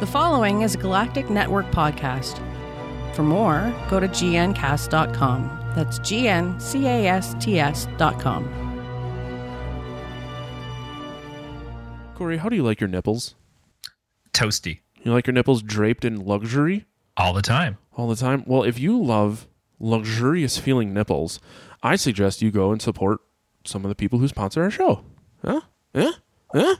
The following is a Galactic Network podcast. For more, go to gncast.com. That's G-N-C-A-S-T-S.com. Corey, how do you like your nipples? Toasty You like your nipples draped in luxury all the time. all the time? Well, if you love luxurious feeling nipples, I suggest you go and support some of the people who sponsor our show. Huh? Yeah? Yeah?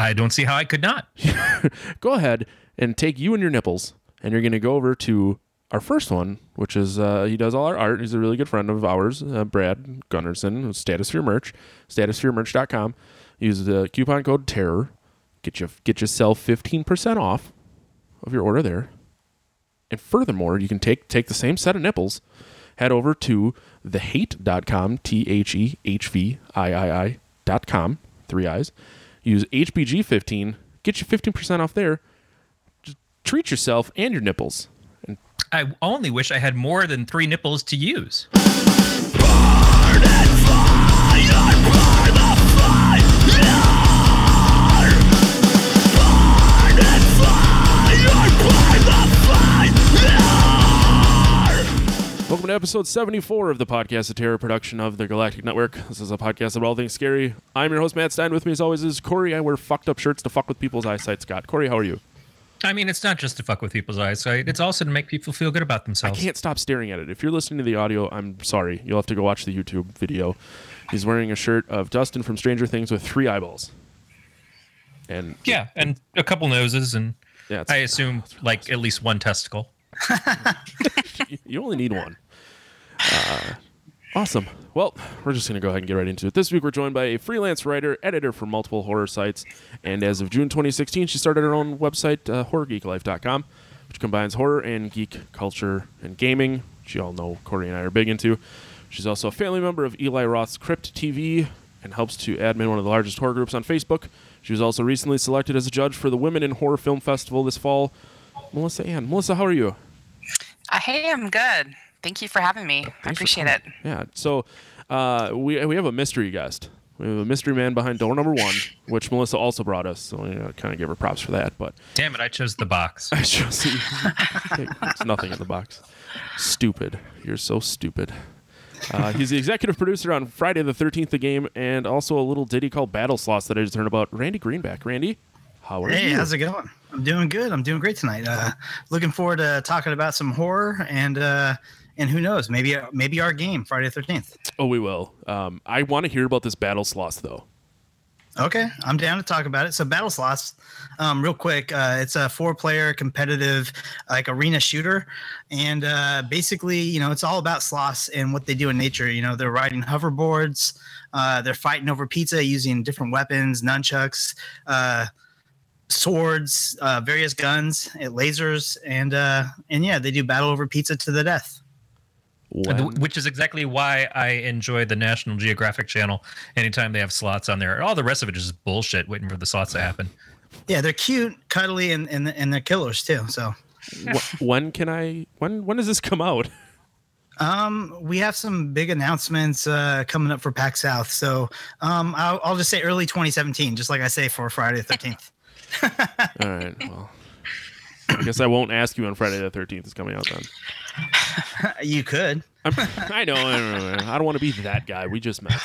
I, don't see how I could not. Go ahead and take you and your nipples, and you're going to go over to our first one, which is uh, he does all our art. He's a really good friend of ours, uh, Brad Gunnarsson, Statosphere Merch, statospheremerch.com. Use the coupon code TERROR. Get you get yourself 15% off of your order there. And furthermore, you can take take the same set of nipples, head over to thehate.com, T H E H V I I I dot com, three eyes. Use HBG15, get you 15% off there. Just treat yourself and your nipples. I only wish I had more than three nipples to use. Welcome to episode 74 of the Podcast of Terror production of the Galactic Network. This is a podcast about all things scary. I'm your host, Matt Stein. With me, as always, is Corey. I wear fucked up shirts to fuck with people's eyesight. Scott. Corey, how are you? I mean, it's not just to fuck with people's eyesight, it's also to make people feel good about themselves. I themselves. can't stop staring at it. If you're listening to the audio, I'm sorry. You'll have to go watch the YouTube video. He's wearing a shirt of Dustin from Stranger Things with three eyeballs. And Yeah, and a couple noses, and yeah, it's, I assume like at least one testicle. you only need one. Uh, awesome. Well, we're just going to go ahead and get right into it. This week, we're joined by a freelance writer, editor for multiple horror sites, and as of June 2016, she started her own website, uh, HorrorGeekLife.com, which combines horror and geek culture and gaming, which you all know Corey and I are big into. She's also a family member of Eli Roth's Crypt TV and helps to admin one of the largest horror groups on Facebook. She was also recently selected as a judge for the Women in Horror Film Festival this fall. Melissa Ann. Melissa, how are you? Uh, hey, I'm good. Thank you for having me. I Thanks for appreciate it. Yeah. So uh, we we have a mystery guest. We have a mystery man behind door number one, which Melissa also brought us. So you know, kind of give her props for that. But Damn it, I chose the box. I chose. just there's nothing in the box. Stupid. You're so stupid. Uh, he's the executive producer on Friday the 13th, the game, and also a little ditty called Battle Sloths that I just heard about. Randy Greenback. Randy, how are Hey, you? Hey, how's it going? I'm doing good. I'm doing great tonight. Uh, looking forward to talking about some horror and uh, and who knows, maybe maybe our game Friday the Thirteenth. oh, we will. Um, I want to hear about this Battle Sloths though. Okay, I'm down to talk about it. So Battle Sloths, um, real quick, uh, it's a four-player competitive like arena shooter, and uh, basically, you know, it's all about sloths and what they do in nature. You know, they're riding hoverboards, uh, they're fighting over pizza using different weapons, nunchucks, uh, swords, uh, various guns, uh, lasers, and uh, and yeah, they do battle over pizza to the death. When- Which is exactly why I enjoy the National Geographic Channel anytime they have slots on there. All the rest of it is just bullshit waiting for the slots to happen. Yeah, they're cute, cuddly, and and, and they're killers too. So. when can I? When when does this come out? Um, we have some big announcements uh, coming up for PAX South. So um, I'll, I'll just say early 2017, just like I say for Friday the 13th. All right. Well, I guess I won't ask you on Friday the thirteenth is coming out then. you could. I'm, I know. I don't, know, I don't want to be that guy. We just met.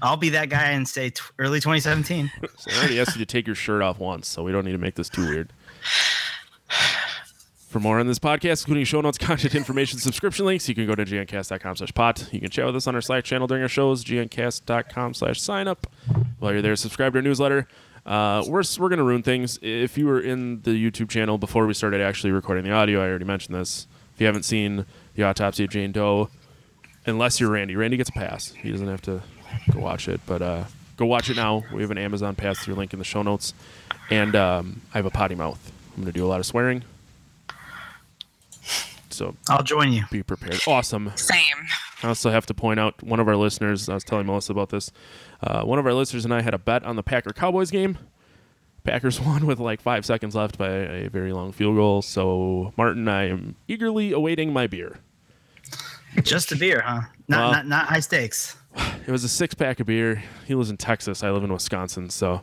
I'll be that guy and say t- early 2017. So I already asked you to take your shirt off once, so we don't need to make this too weird. For more on this podcast, including show notes, content information, subscription links, you can go to gncast.com slash pot. You can chat with us on our Slack channel during our shows, gncast.com slash sign up. While you're there, subscribe to our newsletter. Uh, we're we're going to ruin things. If you were in the YouTube channel before we started actually recording the audio, I already mentioned this. If you haven't seen the autopsy of Jane Doe, unless you're Randy, Randy gets a pass. He doesn't have to go watch it, but uh, go watch it now. We have an Amazon pass through link in the show notes, and um, I have a potty mouth. I'm going to do a lot of swearing, so I'll join you. be prepared. Awesome. Same. I also have to point out one of our listeners. I was telling Melissa about this. Uh, one of our listeners and I had a bet on the Packer Cowboys game. Packers won with like five seconds left by a very long field goal. So Martin, I am eagerly awaiting my beer. Just a beer, huh? Not Well- not not high stakes. It was a six pack of beer. He lives in Texas. I live in Wisconsin, so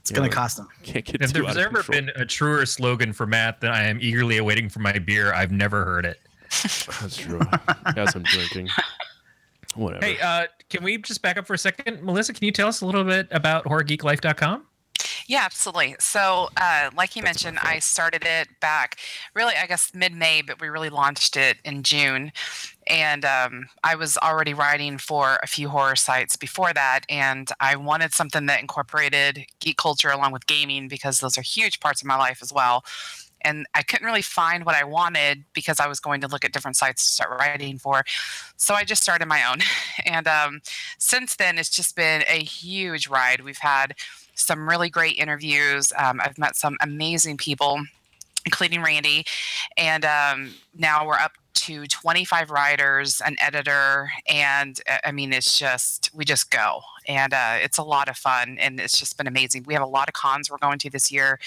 It's gonna cost him. Can't get If too there's out of ever control. been a truer slogan for Matt than I am eagerly awaiting for my beer, I've never heard it. That's true. As I'm drinking. Whatever. Hey, uh, can we just back up for a second? Melissa, can you tell us a little bit about horrorgeeklife.com? Yeah, absolutely. So, uh, like you That's mentioned, I started it back really, I guess, mid May, but we really launched it in June. And um, I was already writing for a few horror sites before that. And I wanted something that incorporated geek culture along with gaming because those are huge parts of my life as well. And I couldn't really find what I wanted because I was going to look at different sites to start writing for. So I just started my own. And um, since then, it's just been a huge ride. We've had some really great interviews. Um, I've met some amazing people, including Randy. And um, now we're up to 25 writers, an editor, and uh, I mean, it's just, we just go. And uh, it's a lot of fun, and it's just been amazing. We have a lot of cons we're going to this year.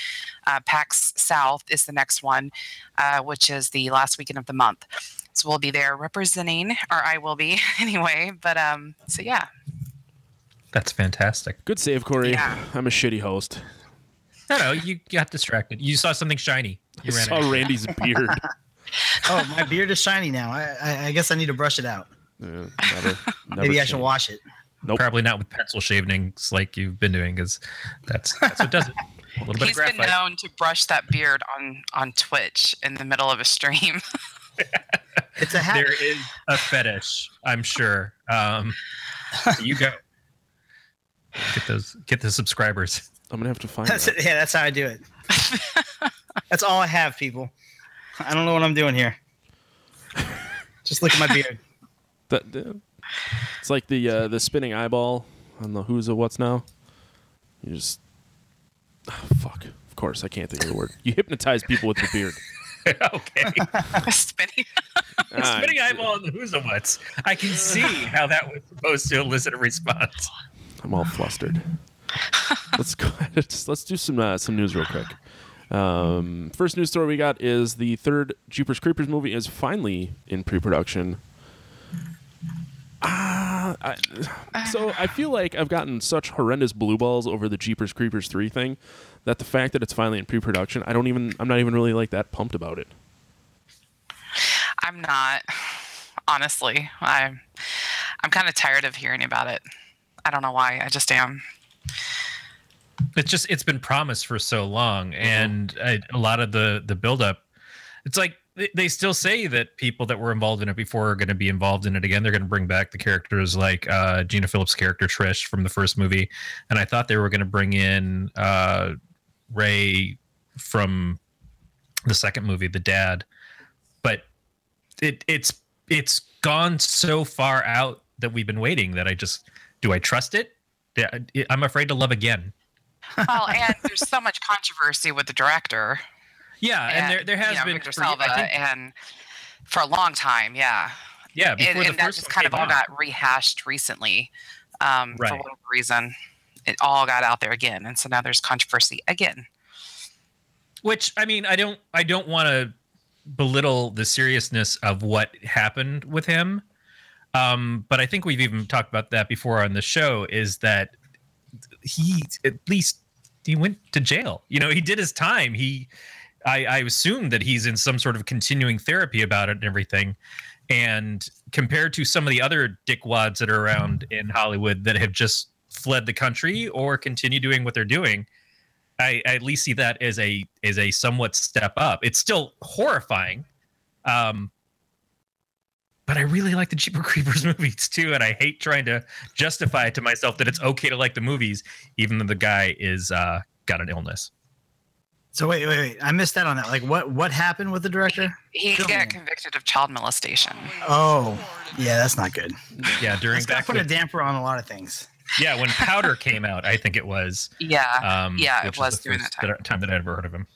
Uh, PAX South is the next one, uh, which is the last weekend of the month. So we'll be there representing, or I will be anyway. But um, so yeah, That's fantastic. Good save, Corey. Yeah. I'm a shitty host. No, no, you got distracted. You saw something shiny. I You ran saw out. Randy's beard. Oh, my beard is shiny now. I, I, I guess I need to brush it out. Yeah, never, never Maybe I should wash it. Nope. Probably not with pencil shavings like you've been doing, because that's that's what does it. A little bit He's of been known to brush that beard on on Twitch in the middle of a stream. It's a hat. There is a fetish, I'm sure. Um, you go get those get the subscribers. I'm gonna have to find That's that. it. Yeah, that's how I do it. that's all I have, people. I don't know what I'm doing here. Just look at my beard. That- that- It's like the uh, the spinning eyeball on the Who's a What's Now. You just oh, fuck. Of course, I can't think of the word. You hypnotize people with your beard. okay. Spinning. Ah, Spinning eyeball on the who's a what's. I can see how that was supposed to elicit a response. I'm all flustered. let's go. Let's, let's do some uh, some news real quick. Um, first news story we got is the third Jeepers Creepers movie is finally in pre-production. Ah, so I feel like I've gotten such horrendous blue balls over the Jeepers Creepers three thing that the fact that it's finally in pre-production, I don't even. I'm not even really like that pumped about it. I'm not. Honestly, I'm. I'm kind of tired of hearing about it. I don't know why. I just am. It's just it's been promised for so long, and I, a lot of the the buildup. It's like they- they still say that people that were involved in it before are going to be involved in it again. They're going to bring back the characters like uh, Gina Philips' character Trish from the first movie, and I thought they were going to bring in uh, Ray from the second movie, the dad. But it it's it's gone so far out that we've been waiting that I just do I trust it? I'm afraid to love again. Well, and there's so much controversy with the director. Yeah, and, there there has you know, been Victor for- Salva, think- and for a long time, yeah. yeah, And, before and the that first just kind of all out. got rehashed recently. Um, Right. For whatever reason, it all got out there again, and so now there's controversy again. Which I mean, I don't I don't want to belittle the seriousness of what happened with him. Um, but I think we've even talked about that before on the show. Is that he at least he went to jail? You know, he did his time. He, I, I assume that he's in some sort of continuing therapy about it and everything. And compared to some of the other dickwads that are around in Hollywood that have just fled the country or continue doing what they're doing, I, I at least see that as a as a somewhat step up. It's still horrifying, um, but I really like the Jeepers Creepers movies too, and I hate trying to justify it to myself that it's okay to like the movies, even though the guy is uh, got an illness. So wait, wait, wait. I missed that on that. Like, what what happened with the director? He Film. got convicted of child molestation. Oh, yeah, that's not good. Yeah, during That's got put a damper on a lot of things. yeah when Powder came out, I think it was. Yeah. Um, Yeah, it which is was the during first that time. time that I ever heard of him.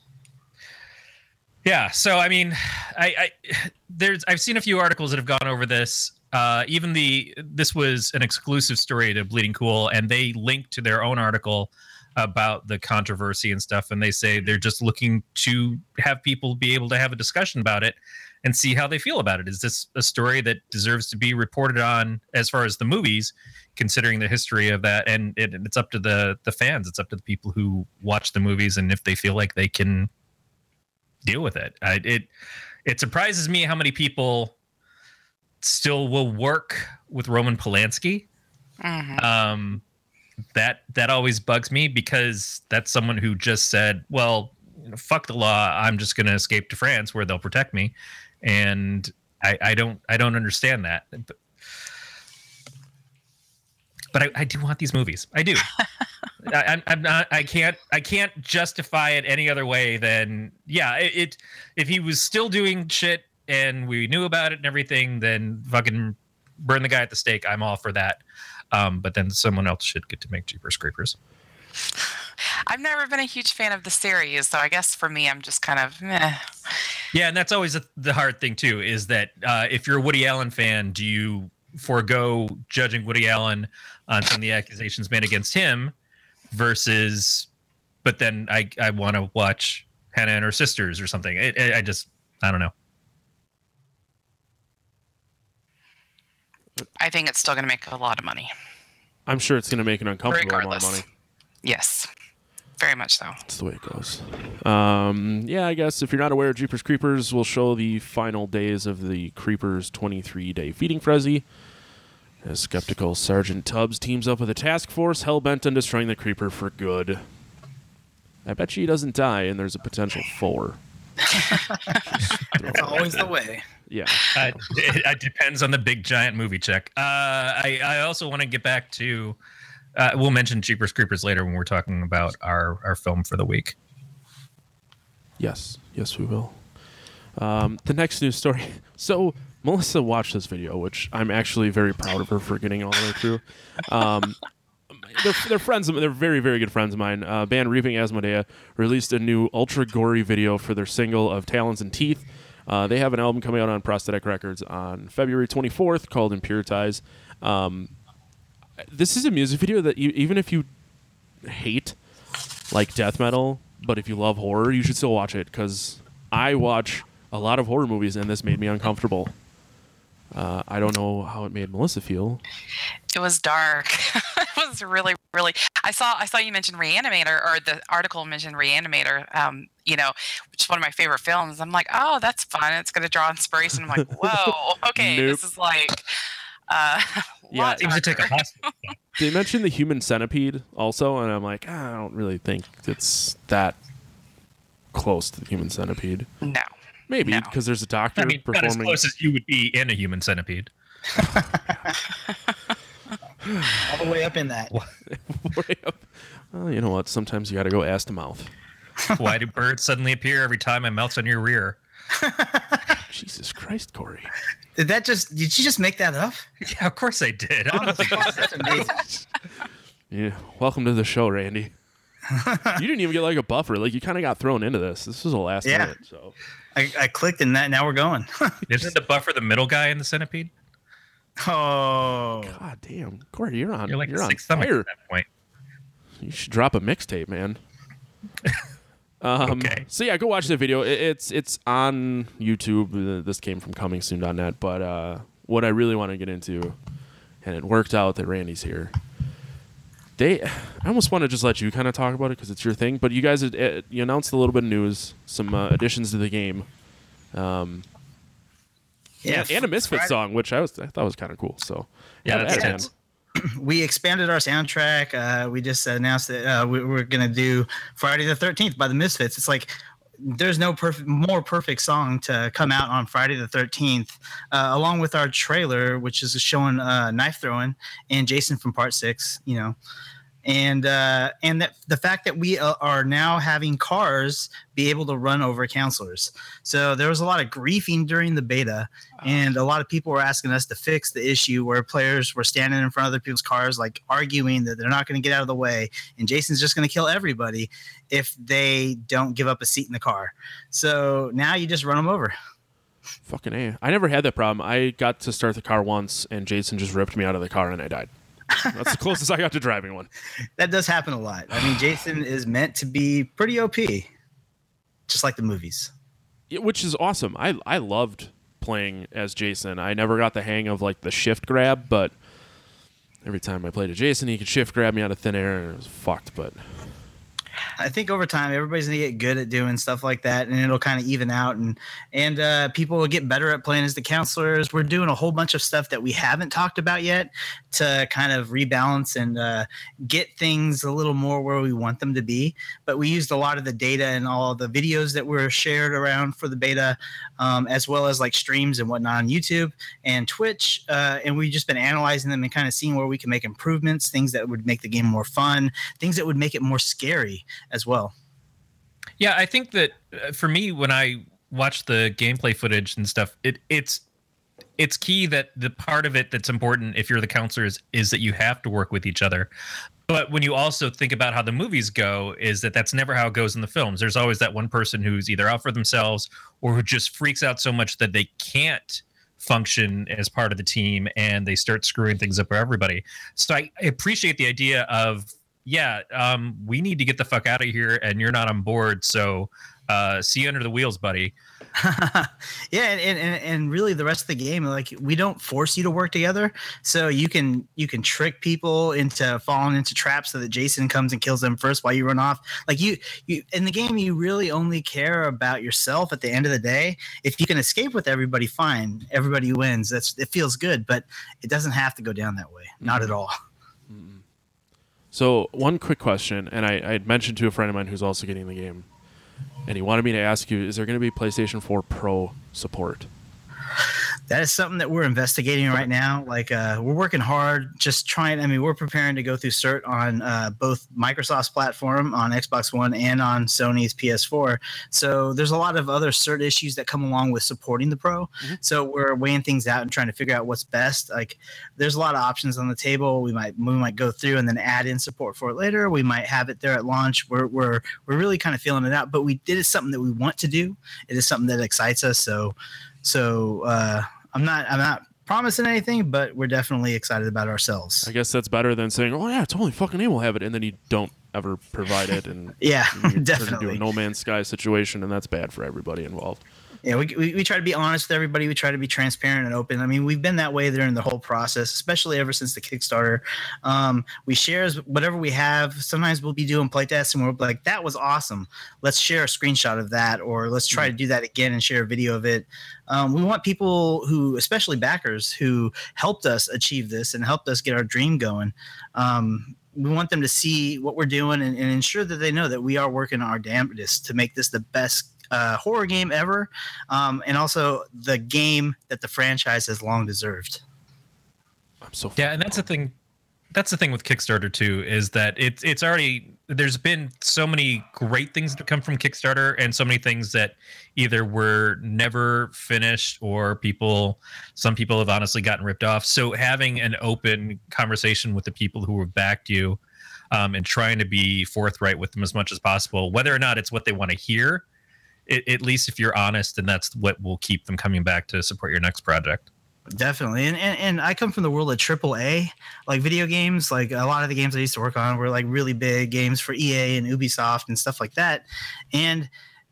Yeah, so I mean, I, I there's I've seen a few articles that have gone over this. Uh, even the this was an exclusive story to Bleeding Cool, and they linked to their own article about the controversy and stuff, and they say they're just looking to have people be able to have a discussion about it. and see how they feel about it. Is this a story that deserves to be reported on as far as the movies, considering the history of that? And it, it's up to the the fans. It's up to the people who watch the movies and if they feel like they can deal with it. I, it it surprises me how many people still will work with Roman Polanski. Mhm. Um, that that always bugs me because that's someone who just said, "Well, you know, fuck the law. I'm just going to escape to France where they'll protect me," and I, I don't I don't understand that. But, but I, I do want these movies. I do. I, I'm, I'm not. I can't. I can't justify it any other way than yeah. It, it if he was still doing shit and we knew about it and everything, then fucking burn the guy at the stake. I'm all for that. Um, but then someone else should get to make Jeepers Creepers. I've never been a huge fan of the series, so I guess for me, I'm just kind of meh. Yeah, and that's always the- the hard thing too. Is that uh, if you're a Woody Allen fan, do you forego judging Woody Allen on some of the accusations made against him versus, but then I I want to watch Hannah and her sisters or something. It, it- I just I don't know. I think it's still going to make a lot of money. I'm sure it's going to make an uncomfortable amount of money. Yes, very much so. That's the way it goes. Um, yeah, I guess if you're not aware, Jeepers Creepers will show the final days of the Creepers 23 day feeding frenzy. As skeptical Sergeant Tubbs teams up with a task force hell bent on destroying the Creeper for good. I bet you he doesn't die, and there's a potential four. It's always the way. Yeah. Uh, it, it depends on the big giant movie check. Uh, I I also want to get back to. Uh, we'll mention Jeepers Creepers later when we're talking about our our film for the week. Yes, yes, we will. Um, the next news story. So Melissa watched this video, which I'm actually very proud of her for getting all the way through. Um, they're, they're friends. They're very, very good friends of mine. Uh, band Reaping Asmodeia released a new ultra gory video for their single of Talons and Teeth. Uh, they have an album coming out on Prosthetic Records on February 24th called Impuritize. Um, this is a music video that you, even if you hate like death metal, but if you love horror, you should still watch it because I watch a lot of horror movies and this made me uncomfortable. Uh, I don't know how it made Melissa feel. It was dark. it was really, really. I saw. I saw you mention Reanimator, or the article mentioned Reanimator. Um, you know, which is one of my favorite films. I'm like, oh, that's fun. It's going to draw inspiration. I'm like, whoa, okay, Nope. this is like. Uh, Yeah, lot Seems to take a They mentioned the human centipede also, and I'm like, "Ah, I don't really think it's that close to the human centipede. No. Maybe No. because there's a doctor I mean, not as close as you would be in a human centipede. All the way up in that. way up. Well, you know what? Sometimes you got to go ass to mouth. Why do birds suddenly appear every time I mouth on your rear? Jesus Christ, Corey. Did that just? Did you just make that up? Yeah, of course I did. I On don't the think spot? That's amazing. Yeah. Welcome to the show, Randy. you didn't even get like a buffer. Like you kind of got thrown into this. This was the last Yeah. minute. So I, I clicked and that. Now we're going. isn't the buffer the middle guy in the centipede? oh, God damn, Corey, you're on. You're like you're a on sixth stomach fire. at that point. You should drop a mixtape, man. um, Okay. So yeah, go watch the video. It, it's it's on YouTube. This came from comingsoon.net. But uh, what I really want to get into, and it worked out that Randy's here. They, I almost want to just let you kind of talk about it because it's your thing. But you guys, uh, you announced a little bit of news, some uh, additions to the game, um, yeah. and, and a Misfit song, which I was I thought was kind of cool. So Yeah, have that's at it, man. intense. we expanded our soundtrack. Uh, we just announced that uh, we, we're going to do Friday the 13th by the Misfits. It's like there's no more perfect song to come out on Friday the 13th, uh, along with our trailer, which is showing uh, knife throwing and Jason from Part Six. You know. And uh, and that the fact that we uh, are now having cars be able to run over counselors, so there was a lot of griefing during the beta, and a lot of people were asking us to fix the issue where players were standing in front of other people's cars, like arguing that they're not going to get out of the way, and Jason's just going to kill everybody if they don't give up a seat in the car. So now you just run them over. Fucking A. I never had that problem. I got to start the car once, and Jason just ripped me out of the car, and I died. That's the closest I got to driving one. That does happen a lot. I mean, Jason is meant to be pretty OP, just like the movies. Yeah, which is awesome. I I loved playing as Jason. I never got the hang of like the shift grab, but every time I played a Jason, he could shift grab me out of thin air, and it was fucked. But I think over time everybody's gonna get good at doing stuff like that, and it'll kind of even out, and and uh, people will get better at playing as the counselors. We're doing a whole bunch of stuff that we haven't talked about yet to kind of rebalance and uh, get things a little more where we want them to be. But we used a lot of the data and all the videos that were shared around for the beta, um, as well as like streams and whatnot on YouTube and Twitch, uh, and we've just been analyzing them and kind of seeing where we can make improvements, things that would make the game more fun, things that would make it more scary as well. Yeah, I think that uh, for me, when I watch the gameplay footage and stuff, it it's it's key that the part of it that's important if you're the counselors is that you have to work with each other. But when you also think about how the movies go, is that that's never how it goes in the films. There's always that one person who's either out for themselves or who just freaks out so much that they can't function as part of the team and they start screwing things up for everybody. So I, I appreciate the idea of yeah, um, we need to get the fuck out of here, and you're not on board. So, uh, see you under the wheels, buddy. yeah, and, and and really the rest of the game, like we don't force you to work together, so you can you can trick people into falling into traps so that Jason comes and kills them first while you run off. Like you, you in the game, you really only care about yourself. At the end of the day, if you can escape with everybody, fine, everybody wins. That's it feels good, but it doesn't have to go down that way. Not Mm-hmm. at all. So one quick question, and I, I had mentioned to a friend of mine who's also getting the game, and he wanted me to ask you: Is there going to be PlayStation 4 Pro support? That is something that we're investigating right now. Like uh, we're working hard, just trying. I mean, we're preparing to go through cert on uh, both Microsoft's platform on Xbox One and on Sony's PS4. So there's a lot of other cert issues that come along with supporting the Pro. So we're weighing things out and trying to figure out what's best. Like there's a lot of options on the table. We might we might go through and then add in support for it later. We might have it there at launch. We're we're we're really kind of feeling it out. But we did it something that we want to do. It is something that excites us. So so uh, I'm not I'm not promising anything, but we're definitely excited about ourselves. I guess that's better than saying, "Oh yeah, totally fucking A will have it," and then you don't ever provide it, and Yeah, you turn into a definitely. no man's sky situation, and that's bad for everybody involved. Yeah, we, we, we try to be honest with everybody. We try to be transparent and open. I mean, we've been that way during the whole process, especially ever since the Kickstarter. Um, we share whatever we have. Sometimes we'll be doing playtests and we're like, that was awesome. Let's share a screenshot of that, or let's try to do that again and share a video of it. Um, we want people who, especially backers, who helped us achieve this and helped us get our dream going. Um, we want them to see what we're doing and, and ensure that they know that we are working our damnedest to make this the best uh, horror game ever, um, and also the game that the franchise has long deserved. I'm so Yeah, and that's the thing. That's the thing with Kickstarter too is that it's it's already there's been so many great things that come from Kickstarter and so many things that either were never finished or people some people have honestly gotten ripped off. So having an open conversation with the people who have backed you um, and trying to be forthright with them as much as possible, whether or not it's what they want to hear, it, at least if you're honest, and that's what will keep them coming back to support your next project. Definitely, and, and and I come from the world of AAA, like video games. Like a lot of the games I used to work on were like really big games for EA and Ubisoft and stuff like that. And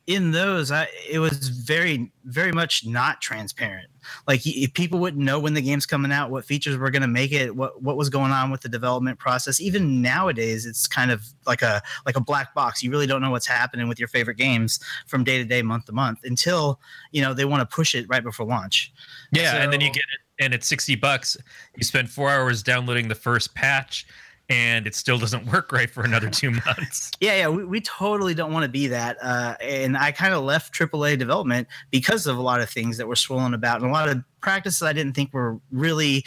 in those, I, it was very, very much not transparent. Like y- people wouldn't know when the game's coming out, what features were going to make it, what what was going on with the development process. Even nowadays, it's kind of like a like a black box. You really don't know what's happening with your favorite games from day to day, month to month, until you know they want to push it right before launch. Yeah, and then you get it, and it's sixty bucks. You spend four hours downloading the first patch, and it still doesn't work right for another two months. Yeah, yeah, we, we totally don't want to be that. Uh, and I kind of left AAA development because of a lot of things that were swirling about and a lot of practices I didn't think were really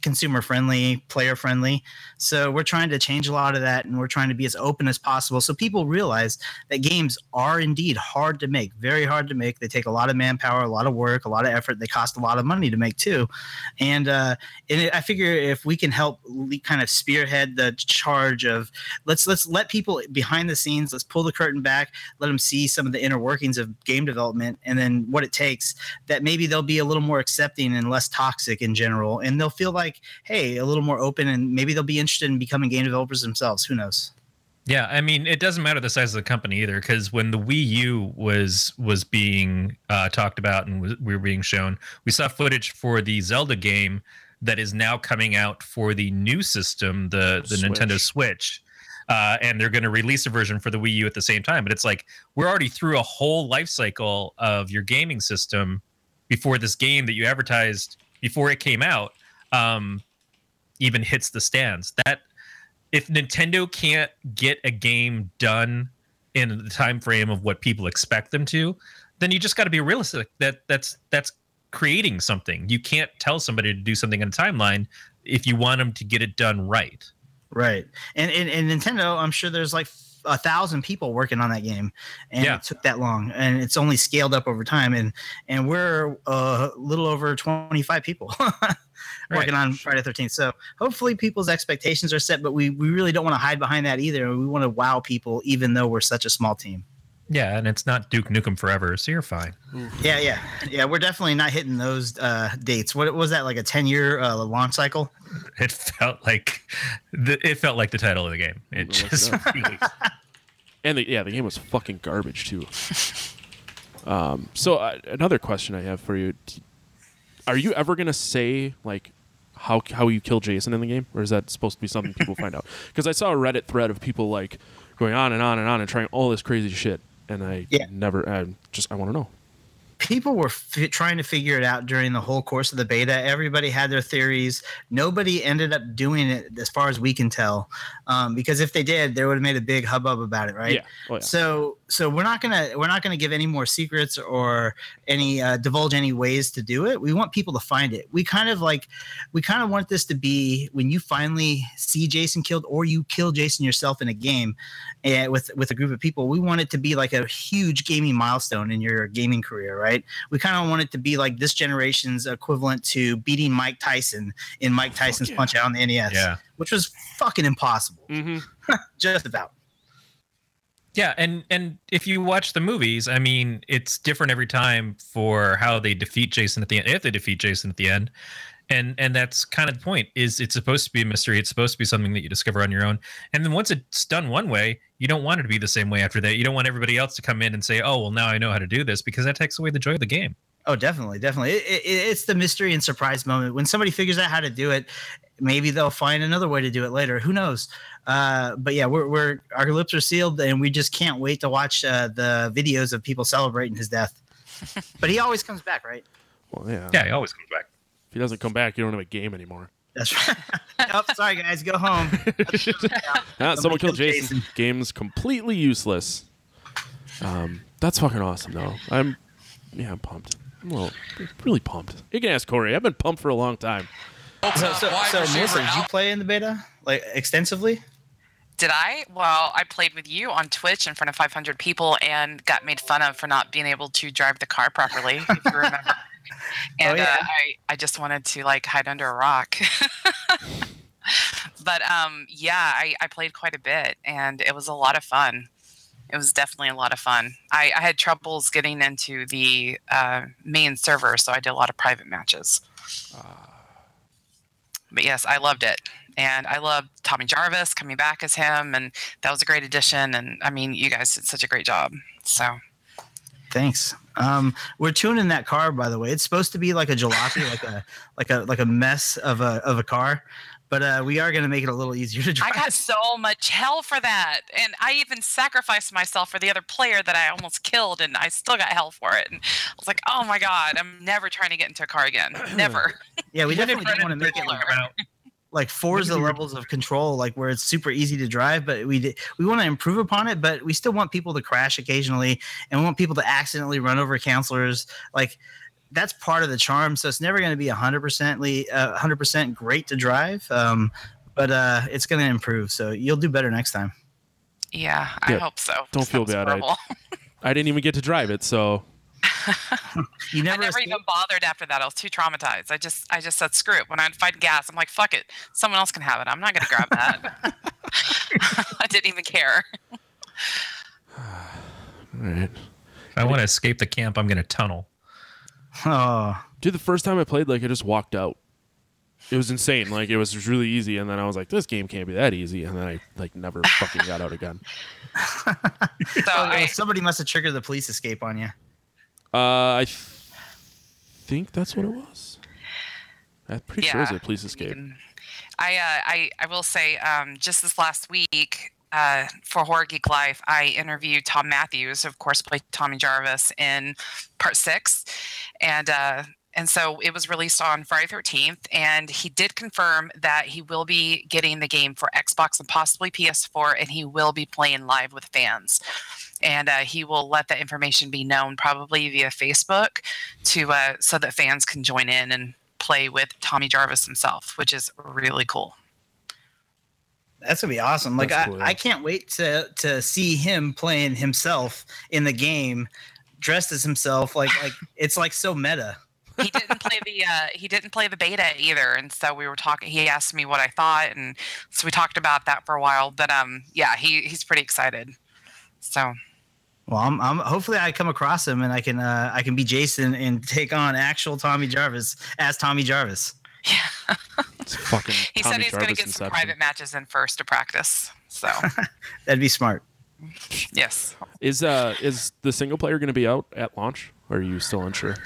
consumer friendly, player friendly. So we're trying to change a lot of that and we're trying to be as open as possible so people realize that games are indeed hard to make, very hard to make. They take a lot of manpower, a lot of work, a lot of effort. They cost a lot of money to make too. And, uh, and I figure if we can help kind of spearhead the charge of let's let's let people behind the scenes, let's pull the curtain back, let them see some of the inner workings of game development and then what it takes that maybe they'll be a little more accepting and less toxic in general and they'll feel like hey a little more open and maybe they'll be interested in becoming game developers themselves who knows Yeah, I mean, it doesn't matter the size of the company either, because when the Wii U was was being uh, talked about and was, we were being shown, we saw footage for the Zelda game that is now coming out for the new system, the the Switch. Nintendo Switch, uh, and they're going to release a version for the Wii U at the same time. But it's like we're already through a whole life cycle of your gaming system before this game that you advertised before it came out um, even hits the stands. That if Nintendo can't get a game done in the time frame of what people expect them to, then you just got to be realistic. That that's that's creating something. You can't tell somebody to do something in a timeline if you want them to get it done right. Right. And and, and Nintendo, I'm sure there's like a thousand people working on that game, and Yeah. it took that long, and it's only scaled up over time, and and we're a little over 25 people. Working on Friday the 13th. So hopefully people's expectations are set, but we, we really don't want to hide behind that either. We want to wow people, even though we're such a small team. Yeah, and it's not Duke Nukem forever, so you're fine. Yeah, yeah, yeah. We're definitely not hitting those uh, dates. What was that like a 10 year uh, launch cycle? It felt like the, it felt like the title of the game. It Look just really And the, yeah, the game was fucking garbage too. um, so uh, another question I have for you: Are you ever gonna say like how how you kill Jason in the game, or is that supposed to be something people find out? Because I saw a Reddit thread of people like going on and on and on and trying all this crazy shit, and I Yeah. never, I just I want to know. people were f- trying to figure it out during the whole course of the beta. Everybody had their theories. Nobody ended up doing it, as far as we can tell, um, because if they did, they would have made a big hubbub about it, right? Yeah. Oh, yeah. So, so we're not gonna we're not gonna give any more secrets or any uh, divulge any ways to do it. We want people to find it. We kind of like we kind of want this to be when you finally see Jason killed or you kill Jason yourself in a game, and with with a group of people. We want it to be like a huge gaming milestone in your gaming career, right? We kind of want it to be like this generation's equivalent to beating Mike Tyson in Mike Tyson's yeah. Punch Out on the NES, Yeah. Which was fucking impossible, Mm-hmm. just about. Yeah, and and if you watch the movies, I mean, it's different every time for how they defeat Jason at the end. If they defeat Jason at the end, and and that's kind of the point. Is it's supposed to be a mystery. It's supposed to be something that you discover on your own. And then once it's done one way, you don't want it to be the same way after that. You don't want everybody else to come in and say, "Oh, well, now I know how to do this," because that takes away the joy of the game. Oh, definitely, definitely. It, it, it's the mystery and surprise moment when somebody figures out how to do it. Maybe they'll find another way to do it later. Who knows? Uh, but yeah, we're, we're our lips are sealed, and we just can't wait to watch uh, the videos of people celebrating his death. but he always comes back, right? Well, yeah. Yeah, it always comes back. If he doesn't come back, you don't have a game anymore. That's right. oh, sorry guys, go home. Someone killed killed Jason. Jason. Game's completely useless. Um, that's fucking awesome, though. I'm, yeah, I'm pumped. I'm a little, really pumped. You can ask Corey. I've been pumped for a long time. So, so, so Melissa, did you play in the beta like extensively? Did I? Well, I played with you on Twitch in front of 500 people and got made fun of for not being able to drive the car properly, if you remember. And yeah. uh, I, I just wanted to like hide under a rock. but um, yeah, I, I played quite a bit and it was a lot of fun. It was definitely a lot of fun. I, I had troubles getting into the uh, main server, so I did a lot of private matches. But yes, I loved it. And I loved Tommy Jarvis coming back as him, and that was a great addition. And I mean, you guys did such a great job. So Thanks. Um, we're tuning that car, by the way. It's supposed to be like a jalopy, like a like a like a mess of a of a car, but uh, we are going to make it a little easier to drive. I got so much hell for that, and I even sacrificed myself for the other player that I almost killed, and I still got hell for it. And I was like, "Oh my god, I'm never trying to get into a car again. Never." yeah, we When did definitely don't want to make it Predator like, come out? like Forza we were- levels of control, like where it's super easy to drive. But we d- we want to improve upon it, but we still want people to crash occasionally, and we want people to accidentally run over counselors. Like that's part of the charm. So it's never going to be hundred percently hundred percent great to drive. Um, but uh, it's going to improve. So you'll do better next time. Yeah, I Yeah, hope so. don't That feel bad. I- horrible. I didn't even get to drive it, so You I never, never even bothered after that. I was too traumatized. I just, I just said screw it. When I'd find gas, I'm like, fuck it. Someone else can have it. I'm not gonna grab that. I didn't even care. all right. If I want to escape the camp, I'm going to tunnel. Oh, Dude, the first time I played, like I just walked out. it was insane. Like it was really easy, and then I was like, this game can't be that easy, and then I like never fucking got out again. So I, somebody must have triggered the police escape on you. Uh, I th- think that's what it was. I'm pretty sure it was a police escape. I, uh, I I will say, um, just this last week uh, for Horror Geek Life, I interviewed Thom Mathews, of course, played Tommy Jarvis in part six, and uh, and so it was released on Friday Thirteenth, and he did confirm that he will be getting the game for Xbox and possibly PS4, and he will be playing live with fans. And uh, he will let that information be known probably via Facebook to uh, so that fans can join in and play with Tommy Jarvis himself, which is really cool. That's gonna be awesome. Like That's I, yeah. I can't wait to to see him playing himself in the game, dressed as himself. Like like it's like so meta. He didn't play the uh, he didn't play the beta either, and so we were talking. He asked me what I thought, and so we talked about that for a while. But um, yeah, he he's pretty excited. So Well, I'm, I'm hopefully I come across him and I can uh, I can be Jason and take on actual Tommy Jarvis as Tommy Jarvis. Yeah, It's fucking. he Tommy said he's going to Jarvis get some inception. private matches in first to practice. So That'd be smart. yes, Is uh is the single player going to be out at launch? Or are you still unsure?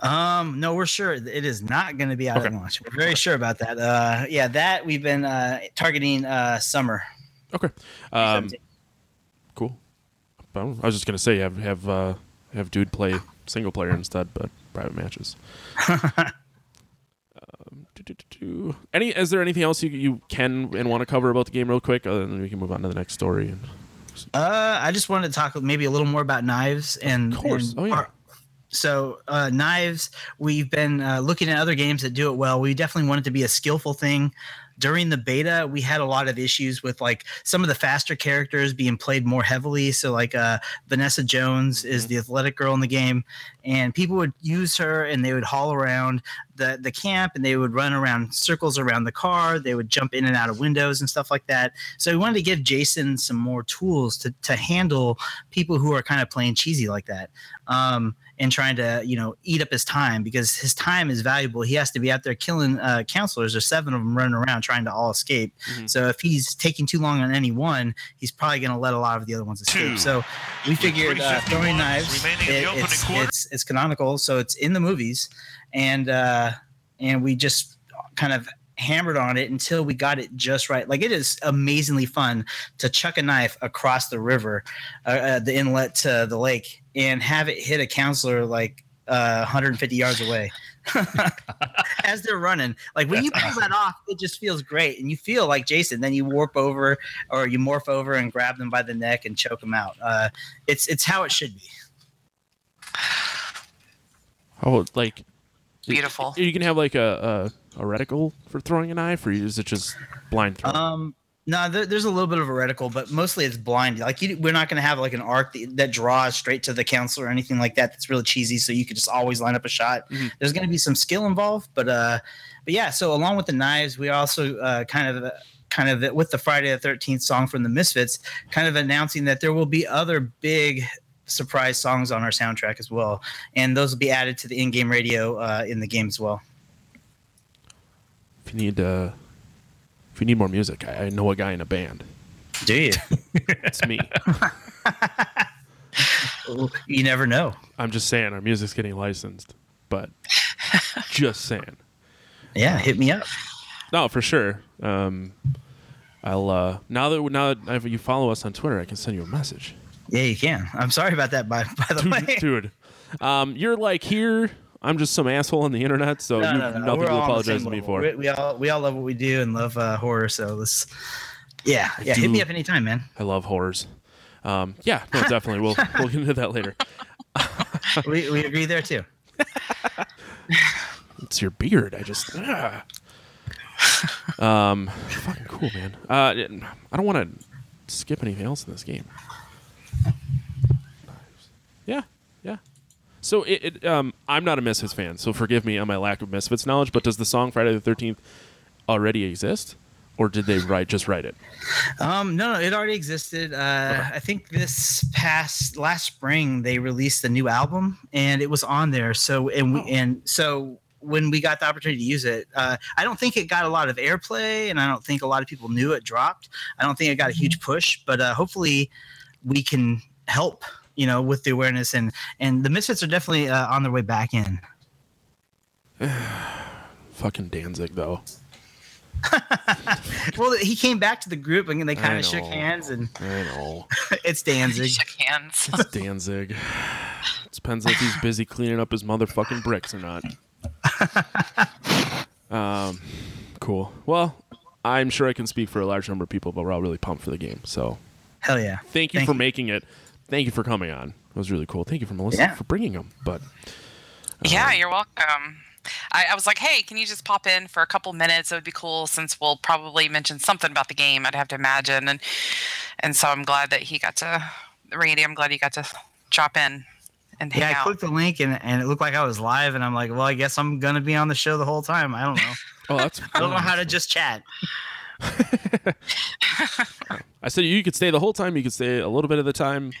Um, no, we're sure it is not going to be out at launch. We're very sure about that. Uh, yeah, that we've been uh, targeting uh, summer. Okay. Um, cool. I was just gonna say have have uh, have dude play single player instead, but private matches. um, do, do, do, do. Any? Is there anything else you you can and want to cover about the game real quick? Other than we can move on to the next story. And Uh, I just wanted to talk maybe a little more about knives and. Of course. and Oh, yeah. our- so uh, knives, we've been uh, looking at other games that do it well. We definitely want it to be a skillful thing. During the beta, we had a lot of issues with like some of the faster characters being played more heavily. So like uh, Vanessa Jones is Mhm. the athletic girl in the game, and people would use her and they would haul around the the camp and they would run around circles around the car. They would jump in and out of windows and stuff like that. So we wanted to give Jason some more tools to to handle people who are kind of playing cheesy like that. Um, and trying to you know eat up his time because his time is valuable. He has to be out there killing uh, counselors. There's seven of them running around trying to all escape. Mhm. So if he's taking too long on any one, he's probably going to let a lot of the other ones escape. Two. So we figured uh, throwing knives. remaining in the it- it's, it's it's canonical, so it's in the movies, and uh, and we just kind of hammered on it until we got it just right. Like it is amazingly fun to chuck a knife across the river, uh, uh, the inlet to the lake, and have it hit a counselor like uh, 150 yards away. As they're running, like when you pull that off, it just feels great, and you feel like Jason. Then you warp over, or you morph over and grab them by the neck and choke them out. Uh, it's it's how it should be. Oh, like Beautiful. You can have like a, a a reticle for throwing a knife, or is it just blind throw? Um, no, there, there's a little bit of a reticle, but mostly it's blind. Like you, we're not going to have like an arc that, that draws straight to the counselor or anything like that. That's really cheesy. So you could just always line up a shot. Mhm. There's going to be some skill involved, but uh, but yeah. So along with the knives, we also uh, kind of. Uh, Kind of with the Friday the Thirteenth song from the Misfits, kind of announcing that there will be other big surprise songs on our soundtrack as well, and those will be added to the in-game radio uh, in the game as well. if you need uh, if you need more music, I, I know a guy in a band. Do you? It's me. you never know. I'm just saying our music's getting licensed, but just saying. Yeah, hit me up. No, for sure. Um, I'll uh, now that now that you follow us on Twitter, I can send you a message, Yeah, you can. I'm sorry about that. By by the way, dude. dude um, you're like here. I'm just some asshole on the internet, so No, you no, have no, nothing we're to apologize to me for. We, we all we all love what we do and love uh, horror. So let's, yeah, yeah. Hit me up anytime, man. I love horrors. Um, yeah, no, definitely. We'll we'll get into that later. we we agree there too. It's your beard. I just. ah. Um, fucking cool, man. Uh, I don't want to skip anything else in this game. Yeah, yeah. So it, it um, I'm not a Misfits fan, so forgive me on my lack of Misfits knowledge. But does the song Friday the Thirteenth already exist, or did they write just write it? Um, no, no, it already existed. Uh, I think this past last spring they released a new album and it was on there. So and we Oh. and so when we got the opportunity to use it. Uh, I don't think it got a lot of airplay, and I don't think a lot of people knew it dropped. I don't think it got a huge push, but uh, hopefully we can help. You know, with the awareness and and the Misfits are definitely uh, on their way back in. Fucking Danzig though. Well, he came back to the group and they kind of shook hands, and I know. it's Danzig. Shook hands. It's Danzig. It depends if he's busy cleaning up his motherfucking bricks or not. um, cool. Well, I'm sure I can speak for a large number of people, but we're all really pumped for the game. So Hell yeah! thank you Thank for you. making it. Thank you for coming on. It was really cool. Thank you for Melissa Yeah. for bringing them. But uh, Yeah, you're welcome. I, I was like, hey, can you just pop in for a couple minutes? It would be cool since we'll probably mention something about the game. I'd have to imagine, and and so I'm glad that he got to Randy. I'm glad he got to drop in and Yeah, I out. clicked the link and, and it looked like I was live, and I'm like, well, I guess I'm gonna be on the show the whole time. I don't know. oh, that's. I don't know how to just chat. I said you could stay the whole time. You could stay a little bit of the time.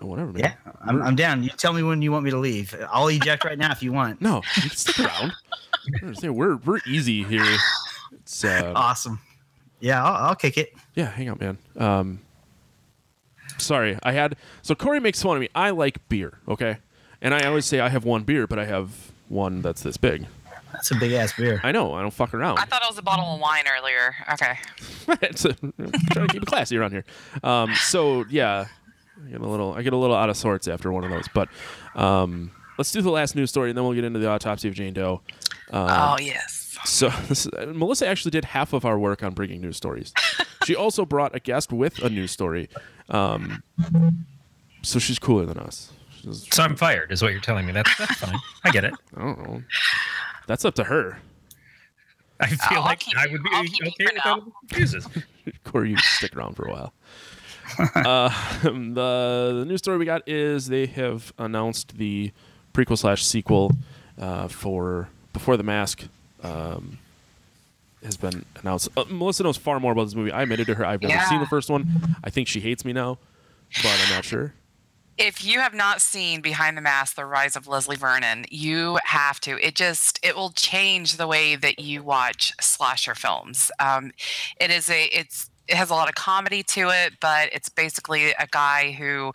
Whatever. Man. Yeah, I'm, I'm down. You tell me when you want me to leave. I'll eject right now if you want. No, you can stick around. I. We're we're easy here. It's uh, Awesome. Yeah, I'll, I'll kick it. yeah. Hang out, man. Um, sorry, I had so Corey makes fun of me. I like beer, okay, and I always say I have one beer, but I have one that's this big. That's a big ass beer. I know. I don't fuck around. I thought it was a bottle of wine earlier. Okay. it's a, I'm trying to keep it classy around here. Um, so yeah, I get a little I get a little out of sorts after one of those. But um, let's do the last news story, and then we'll get into the autopsy of Jane Doe. Um, oh yes. So this is, Melissa actually did half of our work on bringing news stories. she also brought a guest with a news story. Um, so she's cooler than us. She's, So I'm fired, is what you're telling me. That's that's fine. I get it. I don't know. That's up to her. I feel I'll like I you- would be I'll okay keep with that. now. Corey, you stick around for a while. uh, the the news story we got is they have announced the prequel slash sequel uh, for Before the Mask. Um, has been announced. Uh, Melissa knows far more about this movie. I admitted to her I've never Yeah. seen the first one. I think she hates me now, but I'm not sure. if you have not seen Behind the Mask: The Rise of Leslie Vernon, you have to. It just it will change the way that you watch slasher films. Um, it is a it's it has a lot of comedy to it, but it's basically a guy who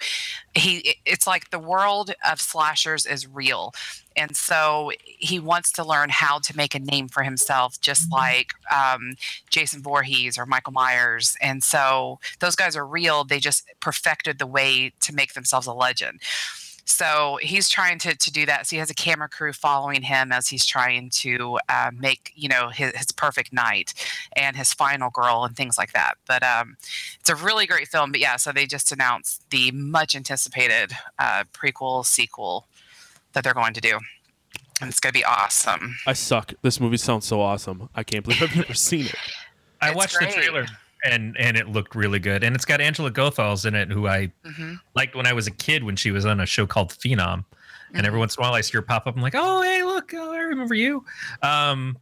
he it's like the world of slashers is real. And so he wants to learn how to make a name for himself, just like um, Jason Voorhees or Michael Myers. And so those guys are real. They just perfected the way to make themselves a legend. So he's trying to, to do that. So he has a camera crew following him as he's trying to uh, make, you know, his, his perfect night and his final girl and things like that. But um, it's a really great film. But yeah, so they just announced the much anticipated uh, prequel sequel that they're going to do. And it's going to be awesome. I suck. This movie sounds so awesome. I can't believe I've never seen it. I watched great. the trailer and and it looked really good. And it's got Angela Goethals in it, who I hmm liked when I was a kid when she was on a show called Phenom. And every once in a while I see her pop up. I'm like, oh, hey, look, oh, I remember you. Um,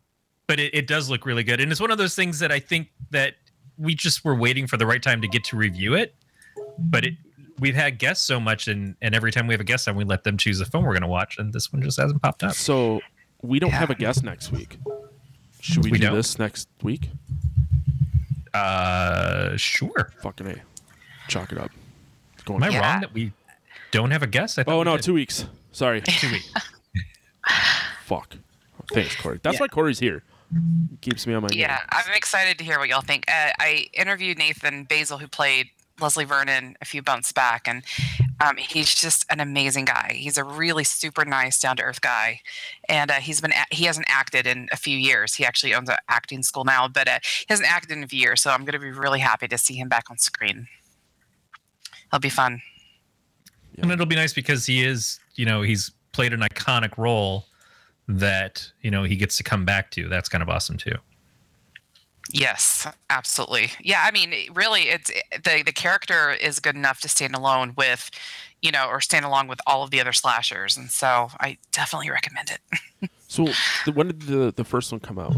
but it, it does look really good. And it's one of those things that I think that we just were waiting for the right time to get to review it. But it we've had guests so much and, and every time we have a guest on, we let them choose the film we're gonna watch. And this one just hasn't popped up. So we don't have a guest next week. Should we, We do don't? this next week? Uh sure. Fucking a. Chalk it up. It's going Am I Yeah. wrong that we don't have a guest? I thought Oh we no, did. two weeks. Sorry. two weeks. Fuck. Thanks, Corey. That's Yeah. why Corey's here. Keeps me on my game. Yeah, I'm excited to hear what y'all think. Uh, I interviewed Nathan Baesel, who played Leslie Vernon, a few months back, and um, he's just an amazing guy. He's a really super nice, down to earth guy, and uh, he's been a- he hasn't acted in a few years. He actually owns an acting school now, but uh, he hasn't acted in a few years. So I'm going to be really happy to see him back on screen. It'll be fun. And it'll be nice because he is, you know, he's played an iconic role that, you know, he gets to come back to. That's kind of awesome too. Yes, absolutely. Yeah, I mean, really, it's the the character is good enough to stand alone with, you know, or stand along with all of the other slashers, and so I definitely recommend it. So the, when did the the first one come out?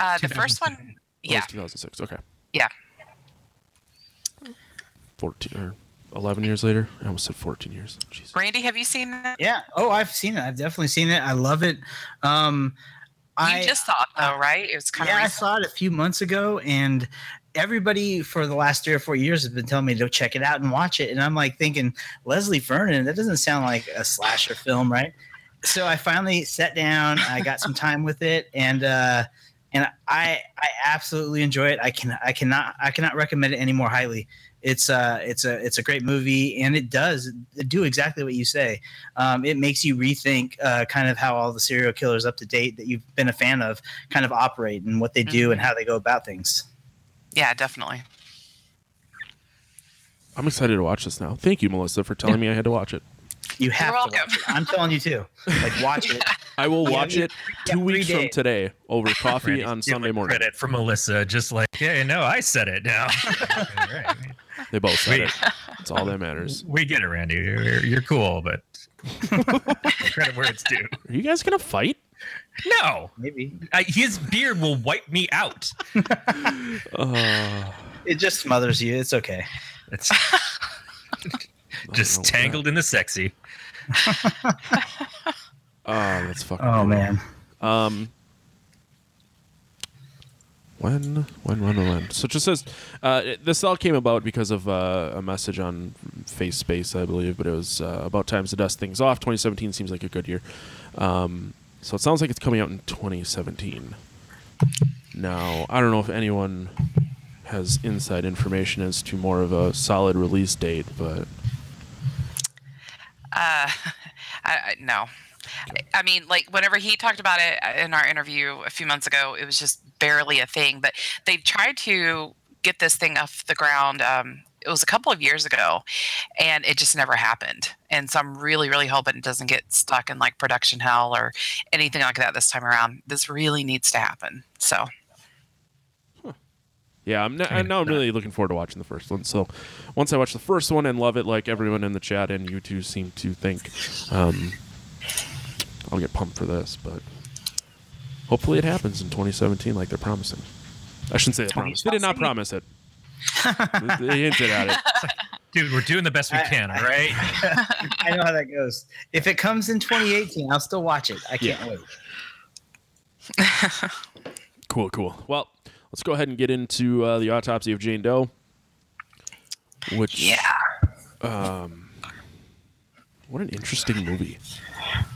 Uh, the first one, yeah, 2006. Okay. yeah, 14 or 11 years later. I almost said 14 years. Jeez. Randy, have you seen that? Yeah. Oh, I've seen it. I've definitely seen it. I love it. Um, You just saw it though, right? It was kind yeah, of Yeah, I saw it a few months ago, and everybody for the last three or four years has been telling me to go check it out and watch it. And I'm like thinking, Leslie Vernon, that doesn't sound like a slasher film, right? So I finally sat down. I got some time with it, and uh, and I I absolutely enjoy it. I can I cannot I cannot recommend it any more highly. It's uh it's a it's a great movie, and it does do exactly what you say. Um, it makes you rethink uh, kind of how all the serial killers up to date that you've been a fan of kind of operate and what they do and how they go about things. Yeah, definitely. I'm excited to watch this now. Thank you, Melissa, for telling me I had to watch it. You have You're to watch it. I'm telling you too. Like watch it. I will Yeah, watch you- it yeah, two weeks three from today over coffee Randy on stealing Sunday morning. Credit for Melissa, just like yeah, no, I said it now. All right. They both said Wait. it. That's all that matters. We get it, Randy. You're, you're cool, but credit where it's due. Are you guys gonna fight? No, Maybe I, his beard will wipe me out. Uh, it just smothers you. It's okay. It's I don't know just what tangled in the sexy. Oh, that's fucking. Oh cool. man. Um. When, when, when, when? So it just says uh, this all came about because of uh, a message on Face Space, I believe, but it was uh, about times to dust things off. 2017 seems like a good year. Um, so it sounds like it's coming out in 2017. Now, I don't know if anyone has inside information as to more of a solid release date, but Uh, I, I, no. I mean, like whenever he talked about it uh, in our interview a few months ago, it was just barely a thing. But they tried to get this thing off the ground. Um, it was a couple of years ago, and it just never happened. And so I'm really, really hoping it doesn't get stuck in like production hell or anything like that this time around. This really needs to happen. So Yeah, I'm, n- Kind of now I'm really looking forward to watching the first one. So once I watch the first one and love it, like everyone in the chat and you two seem to think, um, I'll get pumped for this. But hopefully it happens in 2017, like they're promising. I shouldn't say they promised. They did not promise it. they they hinted at it. Dude, we're doing the best we I- can, all right? I know how that goes. If it comes in 2018, I'll still watch it. I can't Yeah. wait. Cool, cool. Well, let's go ahead and get into uh, the autopsy of Jane Doe. Which yeah, um, what an interesting movie.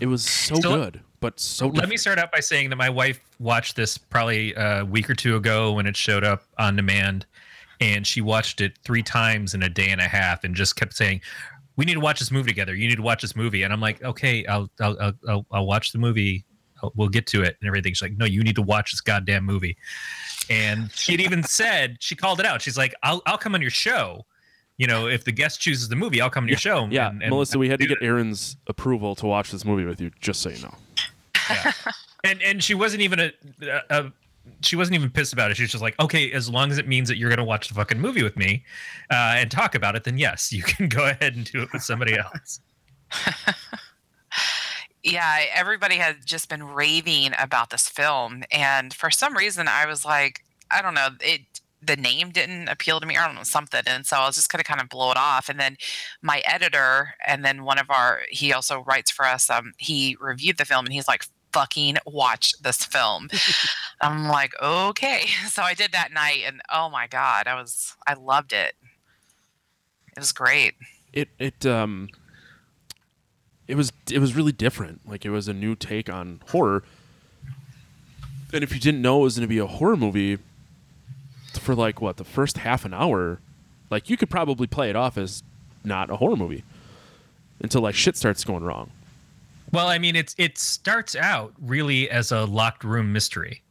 It was so, So- good, but so Let me start out by saying that my wife watched this probably a week or two ago when it showed up on demand, and she watched it three times in a day and a half, and just kept saying, "We need to watch this movie together. You need to watch this movie." And I'm like, "Okay, I'll I'll I'll, I'll, I'll watch the movie. We'll get to it and everything." She's like, "No, you need to watch this goddamn movie." And she'd even said she called it out. She's like, "I'll I'll come on your show." You know, if the guest chooses the movie, I'll come to your show. Yeah, and- and Melissa, we had to do get Aaron's approval to watch this movie with you, just so you know. and and she wasn't even a, a, she wasn't even pissed about it. She was just like, okay, as long as it means that you're gonna watch the fucking movie with me uh, and talk about it, then yes, you can go ahead and do it with somebody else. yeah. Everybody had just been raving about this film, and for some reason, I was like, I don't know, it. The name didn't appeal to me. I don't know something, and so I was just gonna kind of blow it off. And then my editor, and then one of our, he also writes for us. Um, he reviewed the film, and he's like, "Fucking watch this film." I'm like, okay. So I did that night, and oh my god, I was, I loved it. It was great. It it um it was it was really different. Like it was a new take on horror. And if you didn't know it was going to be a horror movie for like what the first half an hour, like you could probably play it off as not a horror movie until like shit starts going wrong. Well, I mean, it's it starts out really as a locked room mystery.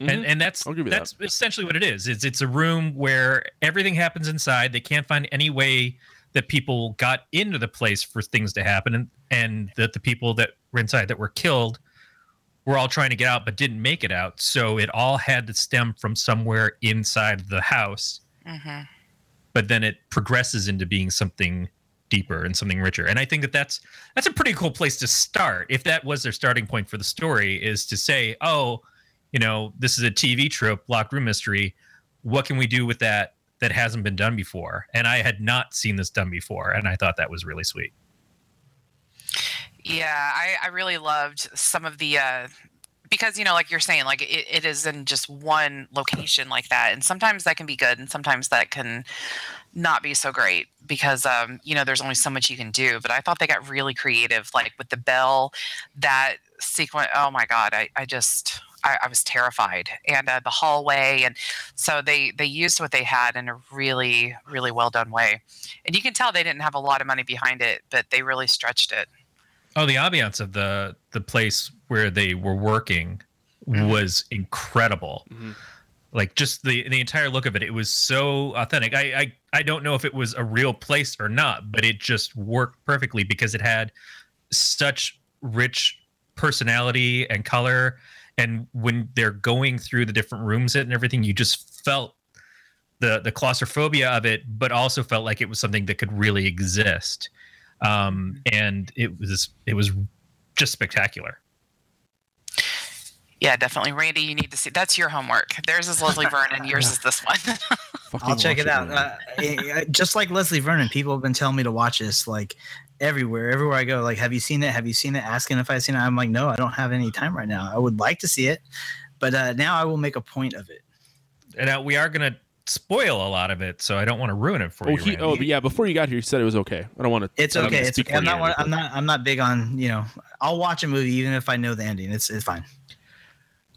And and that's Mm-hmm. I'll give you that's essentially what it is. It's it's a room where everything happens inside. They can't find any way that people got into the place for things to happen, and and that the people that were inside that were killed were all trying to get out but didn't make it out. So it all had to stem from somewhere inside the house. hmm But then it progresses into being something deeper and something richer. And I think that that's that's a pretty cool place to start. If that was their starting point for the story, is to say, oh, you know, this is a TV trope, locked room mystery. What can we do with that that hasn't been done before. And I had not seen this done before. And I thought that was really sweet. Yeah, I, I really loved some of the uh, because you know, like you're saying, like it, it is in just one location like that, and sometimes that can be good, and sometimes that can not be so great because um, you know there's only so much you can do. But I thought they got really creative, like with the bell, that sequence. Oh my god, I, I just I, I was terrified, and uh, the hallway, and so they they used what they had in a really really well done way, and you can tell they didn't have a lot of money behind it, but they really stretched it. Oh, the ambiance of the the place where they were working was incredible. Mhm. Like just the the entire look of it, it was so authentic. I, I I don't know if it was a real place or not, but it just worked perfectly because it had such rich personality and color. And when they're going through the different rooms and everything, you just felt the the claustrophobia of it, but also felt like it was something that could really exist. Um, and it was it was just spectacular. Yeah, definitely, Randy. You need to see. That's your homework. Theirs is Leslie Vernon. Yours is this one. I'll check it out. Uh, just like Leslie Vernon, people have been telling me to watch this like everywhere, everywhere I go. Like, have you seen it? Have you seen it? Asking if I've seen it. I'm like, no, I don't have any time right now. I would like to see it, but uh, now I will make a point of it. And uh, we are gonna spoil a lot of it, so I don't want to ruin it for Oh, you. he, oh, but yeah. Before you got here, you said it was okay. I don't want to. It's okay. It's okay. I'm not. you, one- I'm not. I'm not big on. You know, I'll watch a movie even if I know the ending. It's it's fine.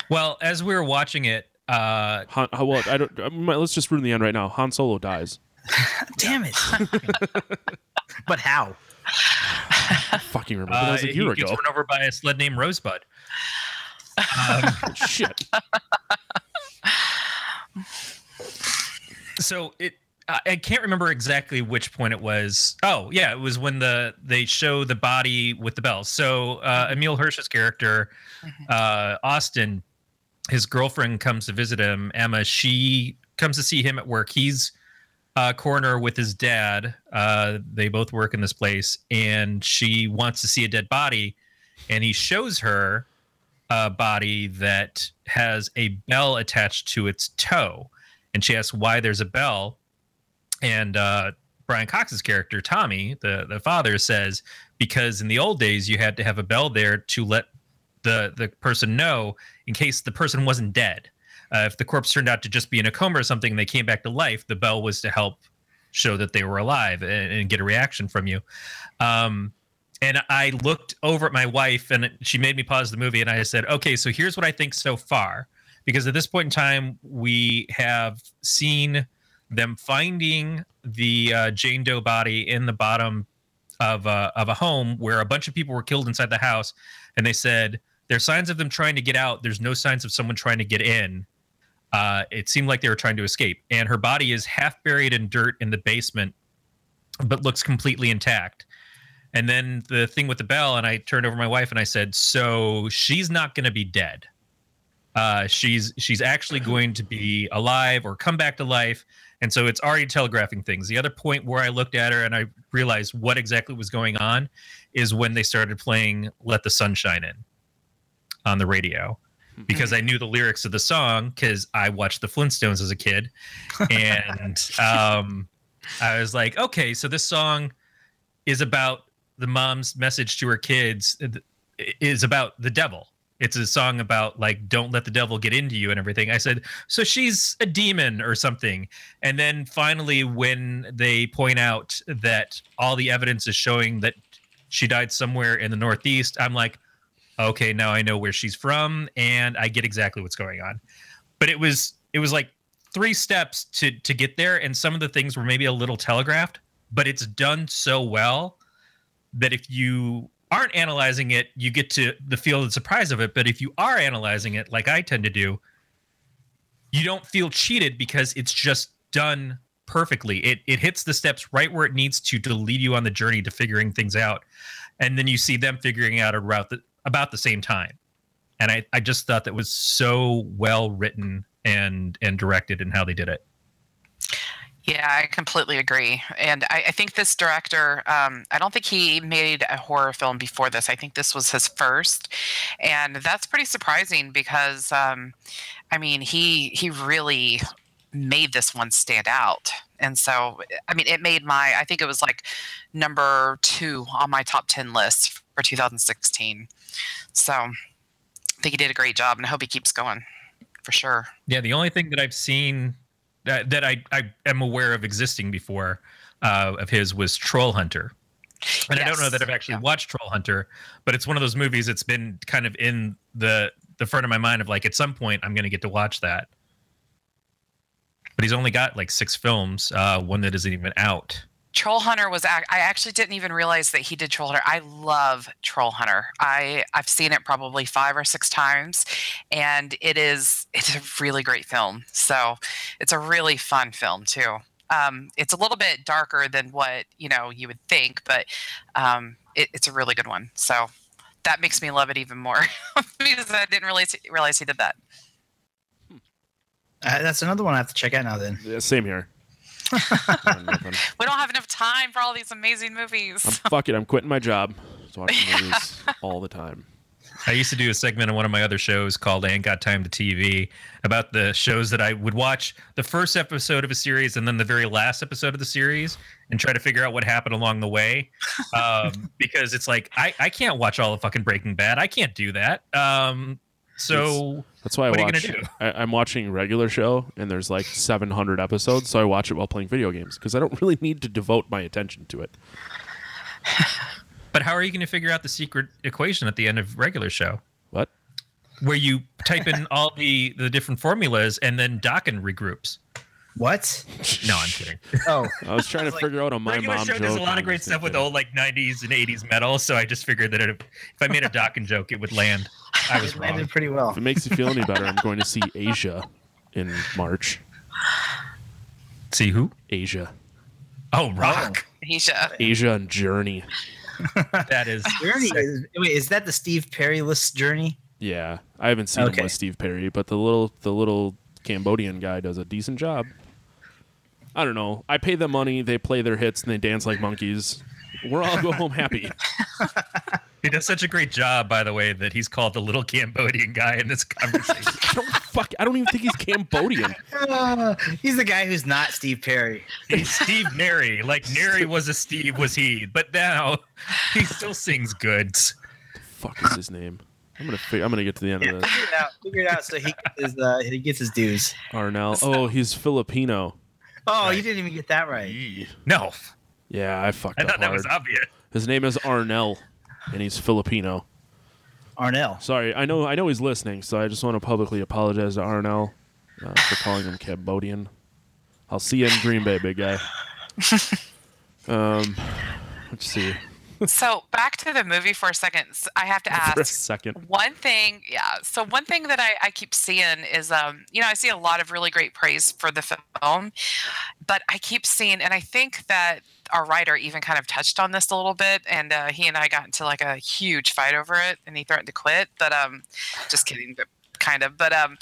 well, as we were watching it, uh, Han, well, I don't. I might, let's just ruin the end right now. Han Solo dies. Damn it! but how? I fucking remember that uh, was a he year gets ago. run over by a sled named Rosebud. Um, Shit. So it I can't remember exactly which point it was. Oh, yeah, it was when the they show the body with the bells. So uh, Emile Hirsch's character, uh, Austin, his girlfriend comes to visit him. Emma, she comes to see him at work. He's a coroner with his dad. Uh, they both work in this place, and she wants to see a dead body, and he shows her a body that has a bell attached to its toe and she asks why there's a bell. And uh, brian cox's character tommy the, the father says because in the old days you had to have a bell there to let the, the person know in case the person wasn't dead. Uh, if the corpse turned out to just be in a coma or something and they came back to life the bell was to help show that they were alive and, and get a reaction from you. Um, and I looked over at my wife and she made me pause the movie and I said, okay, so here's what I think so far. Because at this point in time, we have seen them finding the uh, Jane Doe body in the bottom of, uh, of a home where a bunch of people were killed inside the house. And they said, there's signs of them trying to get out. There's no signs of someone trying to get in. Uh, it seemed like they were trying to escape. And her body is half buried in dirt in the basement, but looks completely intact. And then the thing with the bell, and I turned over my wife and I said, "So she's not going to be dead. Uh, she's she's actually going to be alive or come back to life." And so it's already telegraphing things. The other point where I looked at her and I realized what exactly was going on is when they started playing "Let the Sun Shine In" on the radio, because I knew the lyrics of the song because I watched the Flintstones as a kid, and um, I was like, okay, so this song is about the mom's message to her kids is about the devil. It's a song about like don't let the devil get into you and everything. I said, so she's a demon or something. And then finally when they point out that all the evidence is showing that she died somewhere in the northeast, I'm like, okay, now I know where she's from and I get exactly what's going on. But it was it was like three steps to to get there and some of the things were maybe a little telegraphed, but it's done so well that if you aren't analyzing it, you get to the feel the surprise of it. But if you are analyzing it, like I tend to do, you don't feel cheated because it's just done perfectly. It it hits the steps right where it needs to to lead you on the journey to figuring things out, and then you see them figuring out a route that about the same time. And I, I just thought that was so well written and and directed in how they did it. Yeah, I completely agree. And I, I think this director, um, I don't think he made a horror film before this. I think this was his first. And that's pretty surprising because, um, I mean, he he really made this one stand out. And so, I mean, it made my, I think it was like number two on my top 10 list for 2016. So I think he did a great job and I hope he keeps going for sure. Yeah, the only thing that I've seen that, that I, I am aware of existing before uh, of his was Troll Hunter. And I don't know that I've actually Yeah. watched Troll Hunter, but it's one of those movies that's been kind of in the the front of my mind of like at some point I'm going to get to watch that. But he's only got like six films, uh, one that isn't even out. Troll Hunter was I actually didn't even realize that he did Troll Hunter. I love Troll Hunter. I I've seen it probably 5 or 6 times and it is it's a really great film. So, it's a really fun film too. Um, it's a little bit darker than what, you know, you would think, but um, it, it's a really good one. So, that makes me love it even more because I didn't realize realize he did that. Uh, that's another one I have to check out now. Then Yeah, same here. I'm nothing. We don't have enough time for all these amazing movies. I'm fuck it. I'm quitting my job. Just watching movies all the time. I used to do a segment on one of my other shows called "Ain't Got Time to TV" about the shows that I would watch the first episode of a series and then the very last episode of the series and try to figure out what happened along the way. Um, because it's like I, I can't watch all of fucking Breaking Bad. I can't do that. Um, so That's why I What are you watch. I, I'm watching regular show, and there's like 700 episodes, so I watch it while playing video games because I don't really need to devote my attention to it. But how are you going to figure out the secret equation at the end of regular show, What? where you type in all the the different formulas and then Dokken regroups? what? No, I'm kidding. Oh, I was trying to like, figure out a my regular mom show joke. does a lot of great stuff with old like 90s and 80s metal, so I just figured that if, if I made a Dokken joke, it would land. I was it wrong. landed pretty well. If it makes you feel any better, I'm going to see Asia in March. See who? Asia, Oh, Rock. He's uh, Asia, and Journey. That is. Journey. Is, wait, is that the Steve Perry-less journey? Yeah, I haven't seen Okay. him with Steve Perry, but the little the little Cambodian guy does a decent job. I don't know. I pay them money, they play their hits, and they dance like monkeys. We're all go home happy. He does such a great job, by the way, that he's called the little Cambodian guy in this conversation. I don't fuck. I don't even think he's Cambodian. Uh, he's the guy who's not Steve Perry. he's Steve Neri. Like Neri was a Steve, was he? But now he still sings goods. Fuck is his name? I'm gonna. Fig- I'm gonna get to the end Yeah, of this. figure it out. Figure it out so he gets his, uh, he gets his dues. Arnel. Oh, he's Filipino. Oh, you didn't even get that right. No, Yeah, I fucked I up thought that was obvious. His name is Arnel, and he's Filipino. Arnel. Sorry, I know. I know he's listening, so I just want to publicly apologize to Arnel uh, for calling him Cambodian. I'll see you in Green Bay, big guy. Um, let's see so back to the movie for a second. S- I have to for a ask second. one thing. Yeah. So one thing that I, I keep seeing is, um, you know, I see a lot of really great praise for the film, but I keep seeing, and I think that our writer even kind of touched on this a little bit, and uh, he and I got into like a huge fight over it, and he threatened to quit. But um, just kidding. But kind of but um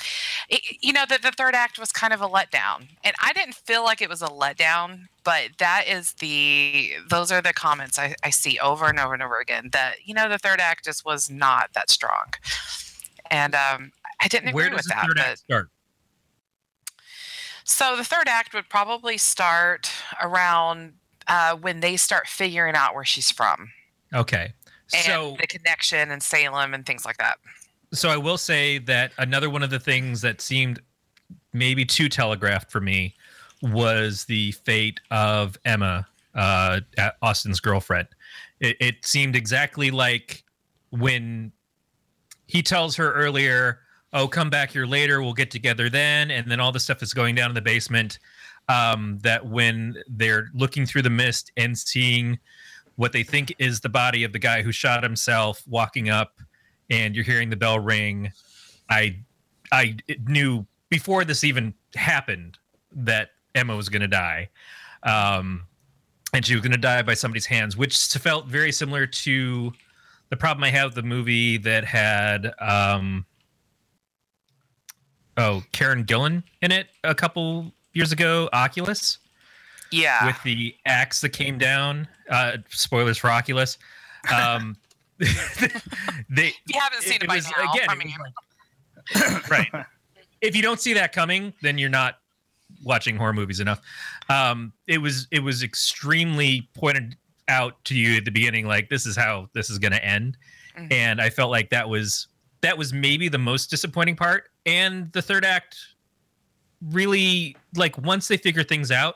it, you know the, the third act was kind of a letdown and i didn't feel like it was a letdown but that is the those are the comments I, I see over and over and over again that you know the third act just was not that strong and um i didn't agree Where with does the that third but act start? so the third act would probably start around uh, when they start figuring out where she's from Okay. and So the connection and salem and things like that so I will say that another one of the things that seemed maybe too telegraphed for me was the fate of Emma, uh, Austin's girlfriend. It, it seemed exactly like when he tells her earlier, "Oh, come back here later. We'll get together then," and then all the stuff is going down in the basement. Um, that when they're looking through the mist and seeing what they think is the body of the guy who shot himself walking up and you're hearing the bell ring i i knew before this even happened that emma was going to die. Um and she was going to die by somebody's hands which felt very similar to the problem i have with the movie that had um oh karen gillan in it a couple years ago oculus yeah with the axe that came down. Uh, spoilers for Oculus. Um, they if you haven't seen it, by was- now again, I it mean, was like- right. If you don't see that coming, then you're not watching horror movies enough. Um, it was it was extremely pointed out to you at the beginning, like this is how this is going to end, Mhm. and I felt like that was that was maybe the most disappointing part. And the third act really like once they figure things out,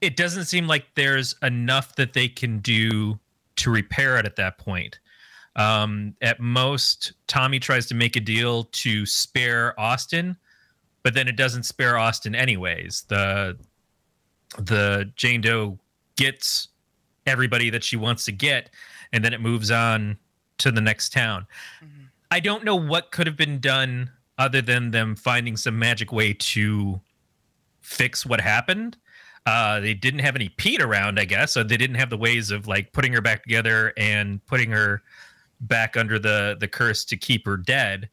it doesn't seem like there's enough that they can do to repair it at that point. Um, at most, Tommy tries to make a deal to spare Austin, but then it doesn't spare Austin anyways. The the Jane Doe gets everybody that she wants to get, and then it moves on to the next town. Mhm. I don't know what could have been done other than them finding some magic way to fix what happened. Uh, they didn't have any Pete around, I guess, so they didn't have the ways of like putting her back together and putting her back under the the curse to keep her dead.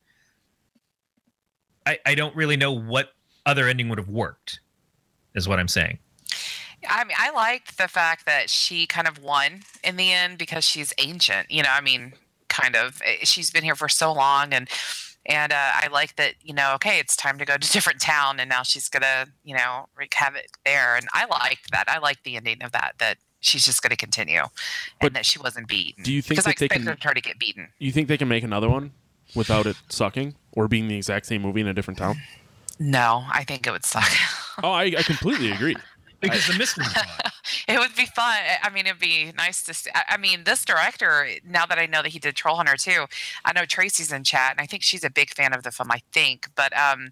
I I don't really know what other ending would have worked. Is what I'm saying. I mean, I liked the fact that she kind of won in the end because she's ancient. You know, I mean, kind of. She's been here for so long, and and uh, I like that. You know, okay, it's time to go to a different town, and now she's gonna, you know, wreak havoc there. And I liked that. I like the ending of that. That she's just gonna continue, But and that she wasn't beaten. do you think because I that they expected can- her to get beaten. You think they can make another one without it sucking or being the exact same movie in a different town? No, I think it would suck. Oh, I, I completely agree. Because the mystery it would be fun. I mean, it'd be nice to see. I I mean, this director, now that I know that he did Troll Hunter too, I know Tracy's in chat, and I think she's a big fan of the film, I think. But um,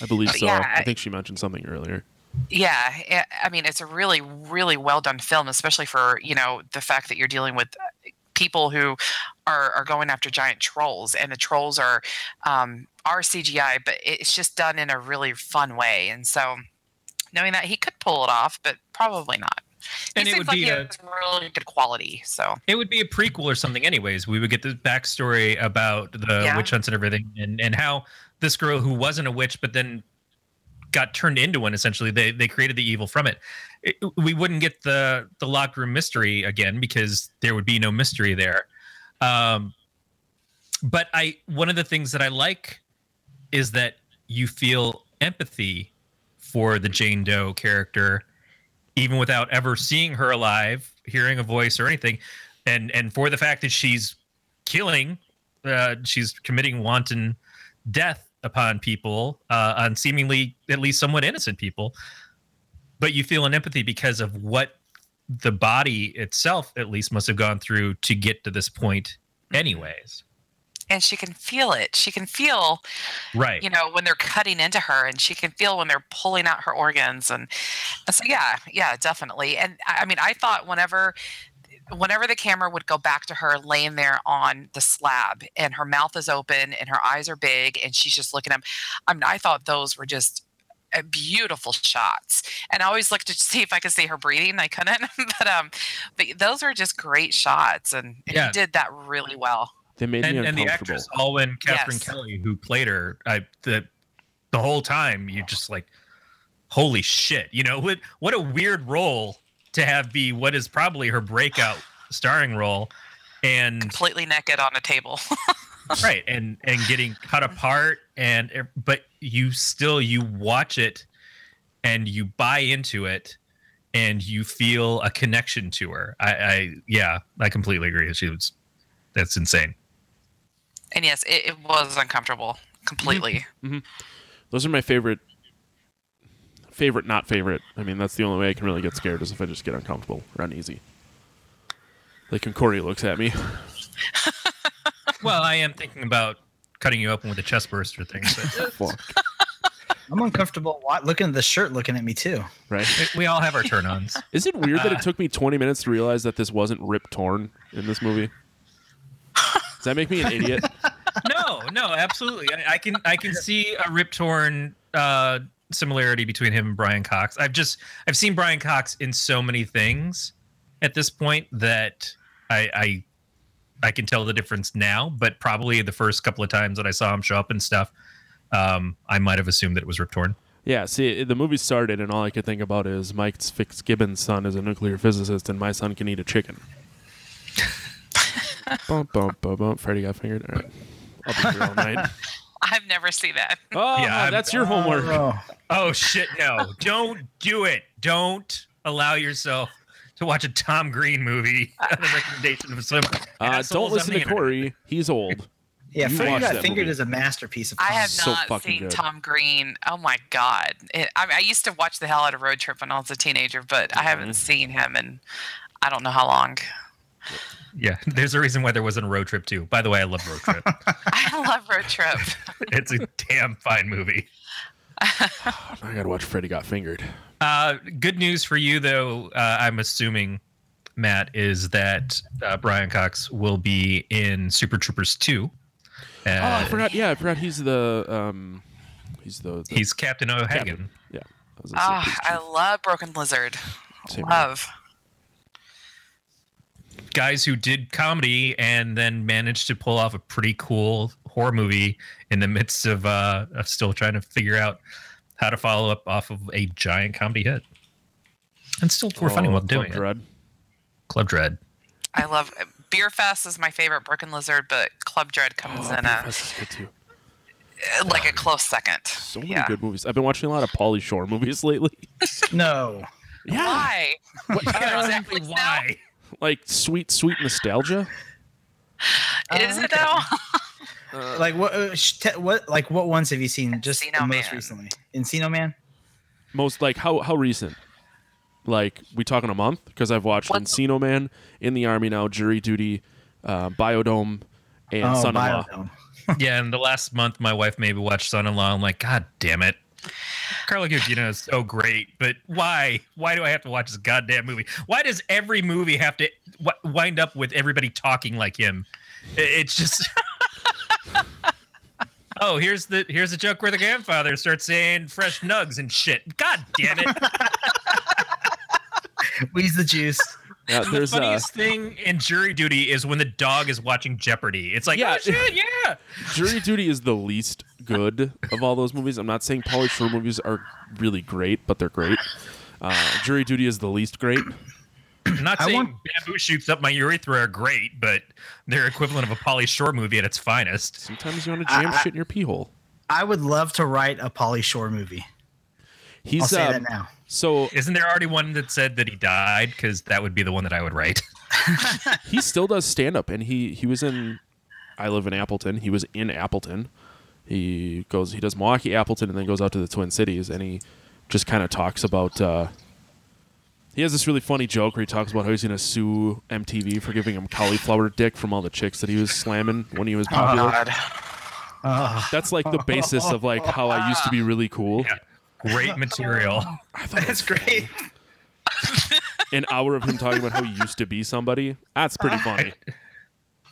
I believe so. yeah, I I- think she mentioned something earlier. yeah, I mean, it's a really, really well done film, especially for, you know, the fact that you're dealing with uh, people who are, are going after giant trolls, and the trolls are um, are CGI, but it's just done in a really fun way. And so, knowing that he could pull it off, but probably not. He And it seems would like be a- really good quality. So It would be a prequel or something, anyways. We would get the backstory about the Yeah. witch hunts and everything, and and how this girl who wasn't a witch but then got turned into one. Essentially, they they created the evil from it. it we wouldn't get the the locked room mystery again because there would be no mystery there. Um, but I one of the things that I like is that you feel empathy for the Jane Doe character, even without ever seeing her alive, hearing a voice or anything, and and for the fact that she's killing, uh, she's committing wanton death upon people, uh, on seemingly at least somewhat innocent people. But you feel an empathy because of what the body itself, at least, must have gone through to get to this point, anyways. And she can feel it. She can feel Right. you know when they're cutting into her and she can feel when they're pulling out her organs and, and so yeah yeah definitely and i mean i thought whenever whenever the camera would go back to her laying there on the slab and her mouth is open and her eyes are big and she's just looking at him i mean i thought those were just uh, beautiful shots and i always looked to see if i could see her breathing i couldn't but um but those are just great shots and, and Yeah. he did that really well They made and, me and the actress Olwen Catherine Yes. Kelly who played her, I the the whole time you just like, holy shit! You know what? What a weird role to have be what is probably her breakout starring role, and completely naked on a table right and and getting cut apart and er, but you still you watch it and you buy into it and you feel a connection to her. I, I yeah, I completely agree. She was that's insane. And yes it, it was uncomfortable completely Those are my favorite. Favorite, not favorite. I mean, that's the only way I can really get scared is if I just get uncomfortable or uneasy. Like when Corey looks at me. Well, I am thinking about cutting you open with a chest burster thing. But I'm uncomfortable looking at the shirt looking at me too. Right? we all have our turn-ons. Is it weird that Uh, it took me 20 minutes to realize that this wasn't Rip Torn in this movie? Does that make me an idiot? No, no, absolutely. I, I can I can see a Rip Torn uh, similarity between him and Brian Cox. I've just I've seen Brian Cox in so many things at this point that I I I can tell the difference now. But probably the first couple of times that I saw him show up and stuff, um, I might have assumed that it was Rip Torn. Yeah, see, the movie started, and all I could think about is Mike Fitzgibbon's son is a nuclear physicist, and my son can eat a chicken. Bump, bump, bump, bump. Freddy got fingered. All right. I'll be here all night. I've never seen that. Oh, Yeah, I'm- that's your homework. Oh. Oh shit! No, don't do it. Don't allow yourself to watch a Tom Green movie on the recommendation of some. Uh, assholes don't listen the to internet. Corey. He's old. Yeah, You Freddy Got that Fingered movie. is a masterpiece of I have so not fucking seen good. Tom Green. Oh my god! It, I, mean, I used to watch the hell out of Road Trip when I was a teenager, but I Mm-hmm. haven't seen him in I don't know how long. Yeah, there's a reason why there wasn't a road trip too. By the way, I love Road Trip. I love Road Trip. it's a damn fine movie. I gotta watch Freddy Got Fingered. Uh, good news for you, though. Uh, I'm assuming, Matt, is that uh, Brian Cox will be in Super Troopers 2. Uh, Oh, I forgot. Yeah, I forgot. He's the um, he's the, the He's Captain O'Hagan. captain. Yeah. I was Ah, I love Broken Lizard. Same here. Love. Guys who did comedy and then managed to pull off a pretty cool horror movie in the midst of, uh, of still trying to figure out how to follow up off of a giant comedy hit. And still we're funny Oh, while Club doing it. Club Dread. I love Beer Fest is my favorite Broken Lizard, but Club Dread comes Oh, in Beer a, Fest is good too. like a close second. So many yeah. good movies. I've been watching a lot of Pauly Shore movies lately. No. Yeah, Why? What, exactly Netflix now? why? Like sweet, sweet nostalgia. Is Oh, it okay. though? Like what? Uh, sh- te- what? Like what ones have you seen? Just Encino the most Man. recently. Encino Man. Most like how how recent? Like we talking a month? Because I've watched What- Encino Man, In the Army Now, Jury Duty, uh, Biodome, and oh, Son-in-Law. Biodome. Yeah, and the last month my wife maybe watched Son-in-Law. I'm like, God damn it. Carla Gugino is so great, but why? Why do I have to watch this goddamn movie? Why does every movie have to w- wind up with everybody talking like him? It's just. oh, here's the here's the joke where the grandfather starts saying fresh nugs and shit. God damn it! Wheeze the juice. Yeah, the there's uh, funniest thing in jury duty is when the dog is watching Jeopardy. It's like, Yeah. oh shit, yeah. Jury Duty is the least good of all those movies. I'm not saying Pauly Shore movies are really great, but they're great. Uh, Jury Duty is the least great. I'm not saying want- bamboo shoots up my urethra are great, but they're equivalent of a Pauly Shore movie at its finest. Sometimes you want to jam I- I- shit in your pee hole. I would love to write a Pauly Shore movie. He's I'll say um, that now. so Isn't there already one that said that he died? Because that would be the one that I would write. he still does stand up, and he he was in. I live in Appleton. He was in Appleton. He goes. He does Milwaukee, Appleton, and then goes out to the Twin Cities, and he just kind of talks about. Uh, he has this really funny joke where he talks about how he's going to sue MTV for giving him cauliflower dick from all the chicks that he was slamming when he was popular. God. Oh, That's like the basis of like how I used to be really cool. Yeah. Great oh. material. I thought that's great. an hour of him talking about how he used to be somebody. That's pretty uh, funny.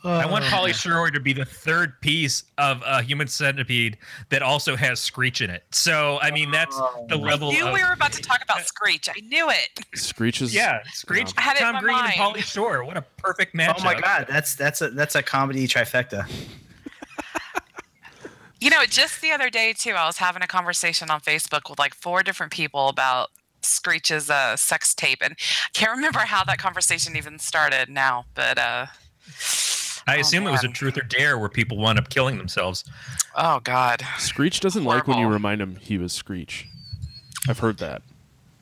I want Oh, Pauly Shore to be the third piece of a human centipede that also has Screech in it. So, I mean, that's oh. the Oh. level knew of. we were about to talk about Screech. I knew it. Screech is yeah, Screech, I had it in Tom my Green, and. Pauly Shore. What a perfect matchup. Oh my god, that's that's a that's a comedy trifecta. You know, just the other day too, I was having a conversation on Facebook with like four different people about Screech's uh, sex tape, and I can't remember how that conversation even started now. But uh, I Oh, assume it was a truth or dare where people wound up killing themselves. oh god, Screech doesn't like when you remind him he was Screech. I've heard that.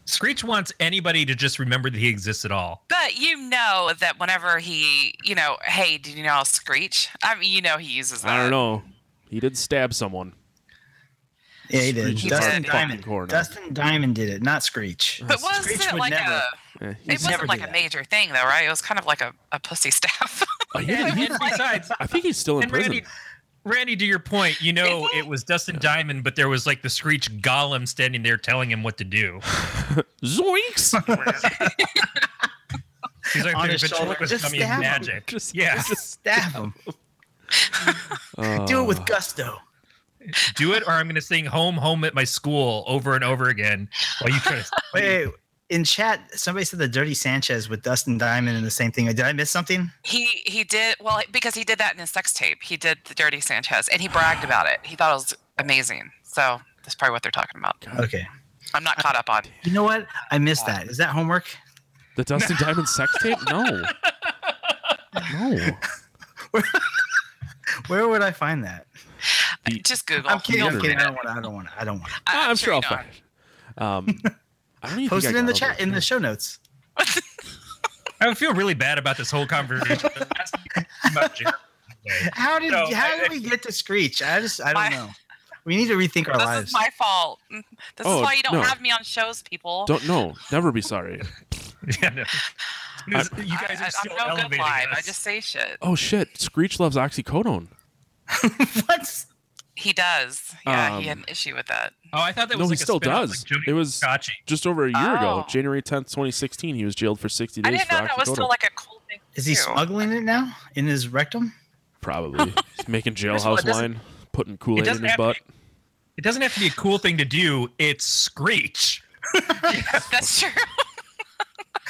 Screech wants anybody to just remember that he exists at all. but you know that whenever he, you know, hey, did you know Screech? I mean, you know he uses that. I don't know. He did stab someone. Yeah, he did. Screech is Dustin hard Diamond. corner. Dustin Diamond did it, not Screech. But wasn't Screech it would like never. a? Yeah, It never wasn't like a that. major thing though, right? It was kind of like a, a pussy staff. oh, yeah, he- And besides, I think he's still in and prison. Randy, Randy, to your point, you know it was Dustin Diamond, but there was like the Screech Golem standing there telling him what to do. Zoinks! He's like On his shoulder. ventriloquist Just dummy of stab him. magic. Just- yeah, Just stab him. Do it with oh. gusto. do it, or I'm going to sing "Home, Home" at my school over and over again while you try to. Wait, in chat, somebody said the Dirty Sanchez with Dustin Diamond and the same thing. Did I miss something? he he did well because he did that in his sex tape. He did the Dirty Sanchez, and he bragged about it. He thought it was amazing. So that's probably what they're talking about. Okay. I'm not caught up on. You know what? I missed that. Is that homework? The Dustin Diamond sex tape? No. No. Where would I find that? Just Google. I'm kidding. I'm kidding. I don't want. I don't want. I don't want. Ah, I'm sure I'll find it. Um, I don't even Post think it I in the got chat in the show notes. I feel really bad about this whole conversation. How did No, how I- did we get to Screech? I just I don't My- know. We need to rethink our This lives. is my fault. This Oh, is why you don't no. have me on shows, people. Don't no, never be sorry. Yeah, no. you guys I, are still am no good elevating live. I just say shit. Oh shit, Screech loves oxycodone. what? He does. Yeah, he had Um, an issue with that. Oh, I thought that No, was he like a still spin-off, does. Like It was- Scotchy. Just over a year ago, Oh. January 10th, 2016, he was jailed for 60 days. I days didn't know that was still like a cool thing. Is he too. smuggling it now in his rectum? Probably. He's making First of all, jailhouse wine, putting Kool-Aid in his have to butt. be- It doesn't have to be a cool thing to do. It's Screech. That's true.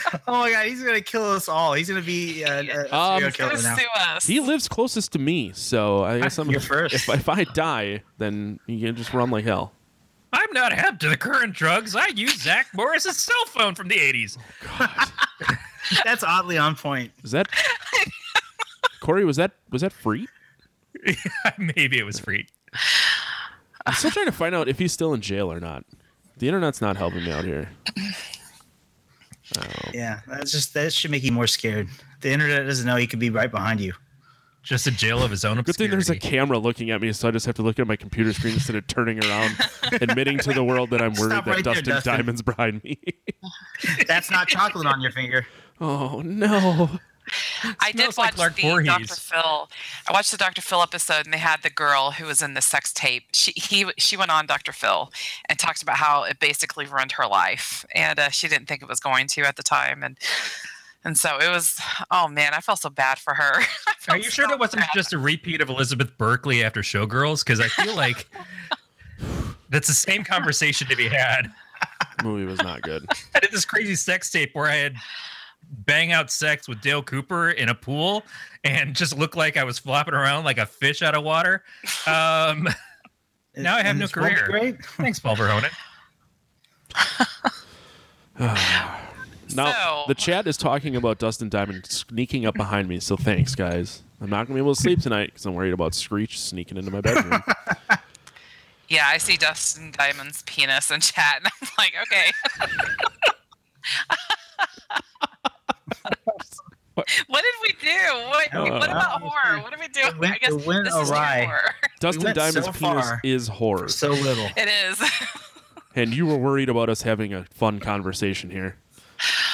Oh my god, he's gonna kill us all. He's gonna be uh, a, a Um, killer now. us. He lives closest to me, so I guess I'm You're first. If, if I die, then you can just run like hell. I'm not hep to the current drugs. I use Zach Morris's cell phone from the 80s. That's oddly on point. Is that Corey? Was that was that free? Maybe it was free. I'm still trying to find out if he's still in jail or not. The internet's not helping me out here. Oh. Yeah, um, that's just that should make you more scared. The internet doesn't know he could be right behind you. Just a jail of his own Good thing there's a camera looking at me, so I just have to look at my computer screen instead of turning around, admitting to the world that I'm worried Stop that right there, Dustin, Dustin. Diamond's behind me. That's not chocolate on your finger. oh no! I did Smells like watch the Voorhees. Dr. Phil. I watched the Dr. Phil episode, and they had the girl who was in the sex tape. She he she went on Dr. Phil and talked about how it basically ruined her life, and uh, she didn't think it was going to at the time, and and so it was. Oh man, I felt so bad for her. Are felt you sure so that wasn't bad. just a repeat of Elizabeth Berkley after Showgirls? Because I feel like that's the same conversation to be had. The movie was not good. I did this crazy sex tape where I had bang out sex with Dale Cooper in a pool and just looked like I was flopping around like a fish out of water. Um, Now I have no this won't be career. Great. thanks, Paul Verhoeven. Now So- the chat is talking about Dustin Diamond sneaking up behind me, so thanks, guys. I'm not gonna be able to sleep tonight because I'm worried about Screech sneaking into my bedroom. Yeah, I see Dustin Diamond's penis in chat, and I'm like, okay. What? what did we do? What, what about horror? What did we do? it went- I guess it went this is new awry. horror. Dustin went Diamond's so penis far. is horror, So little. It is. and you were worried about us having a fun conversation here.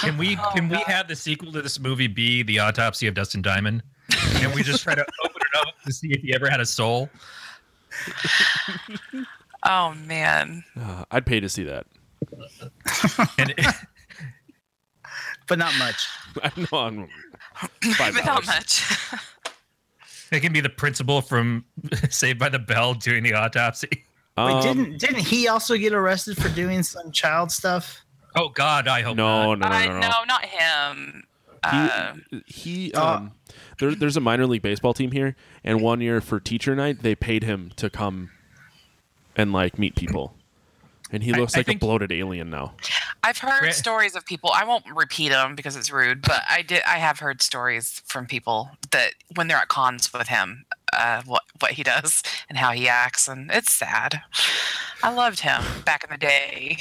Can we Oh, can we have the sequel to this movie be the autopsy of Dustin Diamond? Can we just try to open it up to see if he ever had a soul? oh man. Uh, I'd pay to see that. And But not much. I know I'm five not dollars. much. it can be the principal from Saved by the Bell doing the autopsy. Wait, Um, didn't didn't he also get arrested for doing some child stuff? Oh God, I hope no, not. no, I, no, no, no, no. not him. Uh, He, he Uh, um, there, there's a minor league baseball team here, and one year for teacher night, they paid him to come and like meet people, and he looks I like think- a bloated alien now. I've heard Gra- stories of people. I won't repeat them because it's rude, but I did. I have heard stories from people that when they're at cons with him, uh, what what he does and how he acts, and it's sad. I loved him back in the day.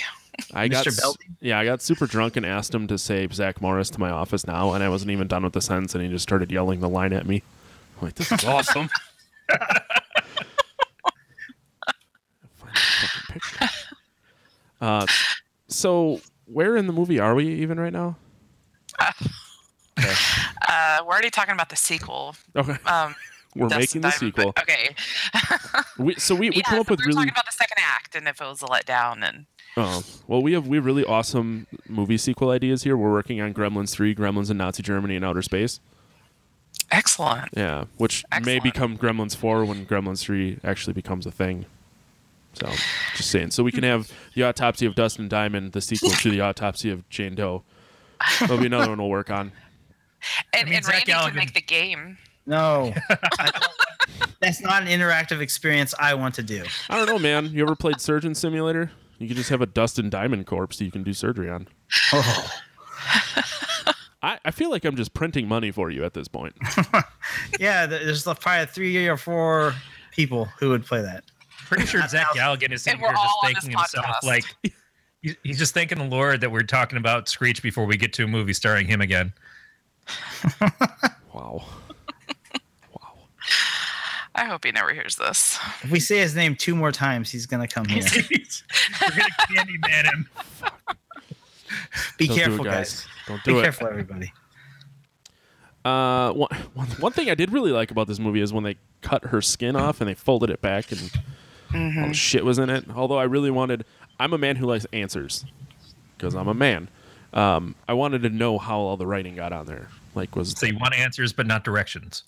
I got Mr. s- Belding? yeah, I got super drunk and asked him to say Zach Morris to my office now, and I wasn't even done with the sentence, and he just started yelling the line at me. I'm like, this is awesome. Find the fucking picture. Uh, so where in the movie are we even right now? Okay. Uh, we're already talking about the sequel. Okay, Um, we're making the sequel. but- okay. We, so we, we yeah, come up so with we were really talking about the second act and if it was a letdown and Oh, well, we have we have really awesome movie sequel ideas here. We're working on Gremlins 3, Gremlins in Nazi Germany and Outer Space. excellent. Yeah, which may become Gremlins 4 when Gremlins 3 actually becomes a thing. So, just saying. So we can have The Autopsy of Dustin Diamond, the sequel to The Autopsy of Jane Doe. There'll be another one we'll work on. And, mean, and Zach Randy Galligan- can make the game. No. That's not an interactive experience I want to do. I don't know, man. You ever played Surgeon Simulator? You could just have a Dustin Diamond corpse that you can do surgery on. Oh. I, I feel like I'm just printing money for you at this point. Yeah, there's probably three or four people who would play that. Pretty sure Zach Galligan is sitting And here just all thanking himself. podcast. Like he's just thanking the Lord that we're talking about Screech before we get to a movie starring him again. Wow. wow. I hope he never hears this. If we say his name two more times, he's gonna come here. we're gonna candy man him. Be Don't do it, careful, guys. Don't Be do it. careful, everybody. Uh, one, one, one thing I did really like about this movie is when they cut her skin off and they folded it back and all the shit was in it. Although I really wanted, I'm a man who likes answers because I'm a man. Um, I wanted to know how all the writing got on there. Like, was So you want answers but not directions.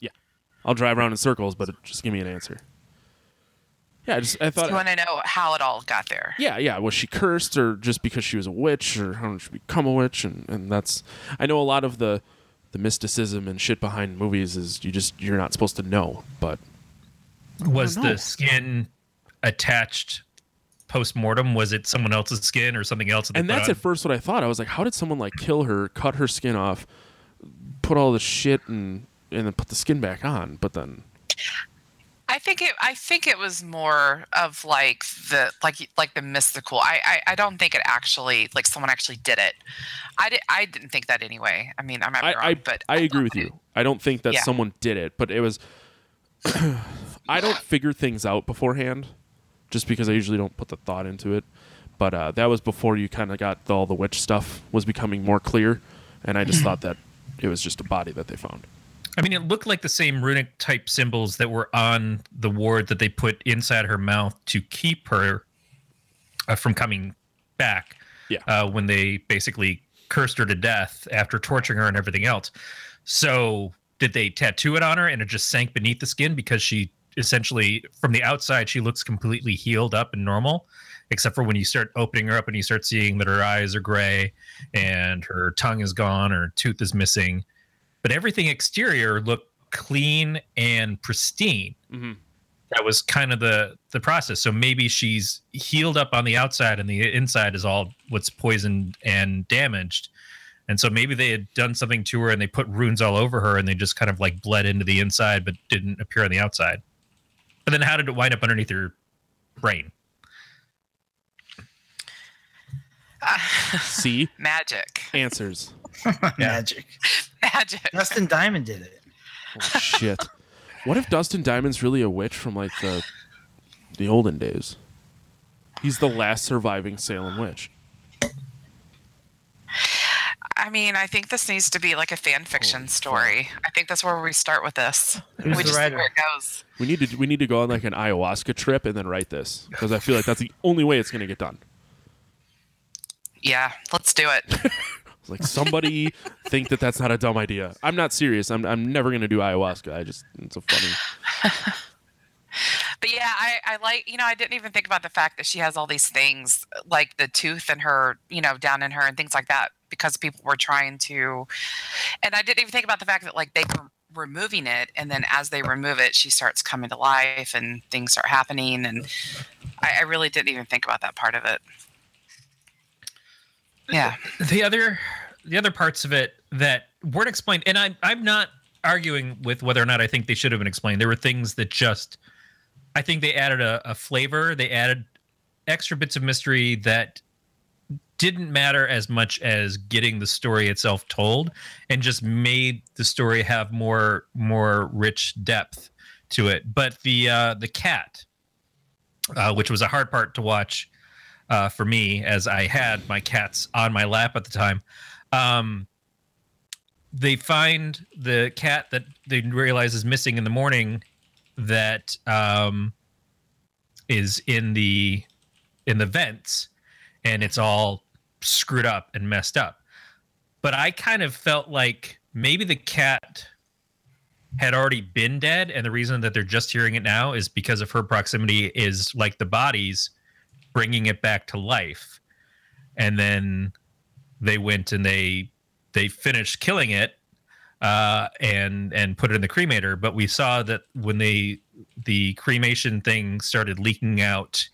yeah, I'll drive around in circles, but just give me an answer. Yeah, I just I thought You want to know how it all got there? yeah, yeah. Was she cursed, or just because she was a witch, or how did she become a witch? And and that's I know a lot of the the mysticism and shit behind movies is you just you're not supposed to know, but Was oh, the skin attached post mortem? Was it someone else's skin or something else? that and that's on? at first what I thought. I was like, how did someone like kill her, cut her skin off, put all the shit and and then put the skin back on? But then I think it. I think it was more of like the like like the mystical. I I, I don't think it actually like someone actually did it. I did. I didn't think that anyway. I mean, I might be I wrong, I, but I agree with that- you. I don't think that Yeah. someone did it, but it was. I don't figure things out beforehand, just because I usually don't put the thought into it. But uh, that was before you kind of got the, all the witch stuff was becoming more clear, and I just thought that it was just a body that they found. I mean, it looked like the same runic type symbols that were on the ward that they put inside her mouth to keep her uh, from coming back. Yeah. Uh, when they basically cursed her to death after torturing her and everything else. So, did they tattoo it on her and it just sank beneath the skin because she essentially, from the outside, she looks completely healed up and normal, except for when you start opening her up and you start seeing that her eyes are gray and her tongue is gone, her tooth is missing but everything exterior looked clean and pristine. Mm-hmm. That was kind of the the process. So maybe she's healed up on the outside, and the inside is all what's poisoned and damaged. And so maybe they had done something to her, and they put runes all over her, and they just kind of like bled into the inside, but didn't appear on the outside. But then, how did it wind up underneath your brain? See magic, answers. Magic. magic. Dustin Diamond did it. Oh, shit. What if Dustin Diamond's really a witch from like the the olden days? He's the last surviving Salem witch. I mean, I think this needs to be like a fan fiction oh, story. I think that's where we start with this. Who's we the just see writer? where it goes. We need to we need to go on like an ayahuasca trip and then write this because I feel like that's the only way it's gonna get done. Yeah, let's do it. Like somebody think that that's not a dumb idea. I'm not serious. I'm I'm never gonna do ayahuasca. I just it's a funny. But yeah, I, I like, you know, I didn't even think about the fact that she has all these things like the tooth and her, you know, down in her and things like that because people were trying to. And I didn't even think about the fact that like they were removing it. And then as they remove it, she starts coming to life and things start happening. And I, I really didn't even think about that part of it. Yeah. the other the other parts of it that weren't explained and I, i'm not arguing with whether or not i think they should have been explained there were things that just i think they added a, a flavor they added extra bits of mystery that didn't matter as much as getting the story itself told and just made the story have more more rich depth to it but the uh the cat uh, which was a hard part to watch uh, for me as I had my cats on my lap at the time. Um, they find the cat that they realize is missing in the morning that um, is in the in the vents, and it's all screwed up and messed up. But I kind of felt like maybe the cat had already been dead, and the reason that they're just hearing it now is because of her proximity is like the bodies bringing it back to life and then they went and they they finished killing it uh and and put it in the cremator but we saw that when they the cremation thing started leaking out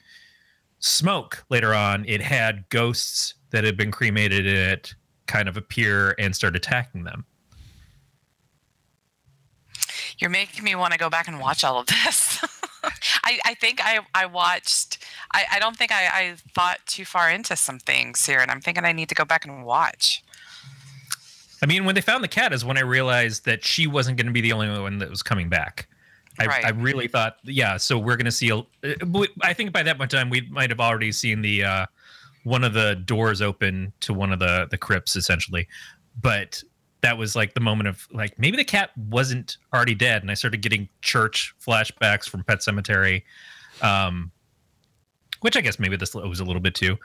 smoke later on it had ghosts that had been cremated in it kind of appear and start attacking them You're making me want to go back and watch all of this. I I, think I, I watched. I, I don't think I, I thought too far into some things here, and I'm thinking I need to go back and watch. I mean, when they found the cat is when I realized that she wasn't going to be the only one that was coming back. I, Right. I really thought, yeah. So we're going to see. A, uh, I think by that point in time, we might have already seen the uh, one of the doors open to one of the the crypts, essentially. But that was like the moment of like maybe the cat wasn't already dead, and I started getting church flashbacks from Pet Sematary, um, which I guess maybe this was a little bit too.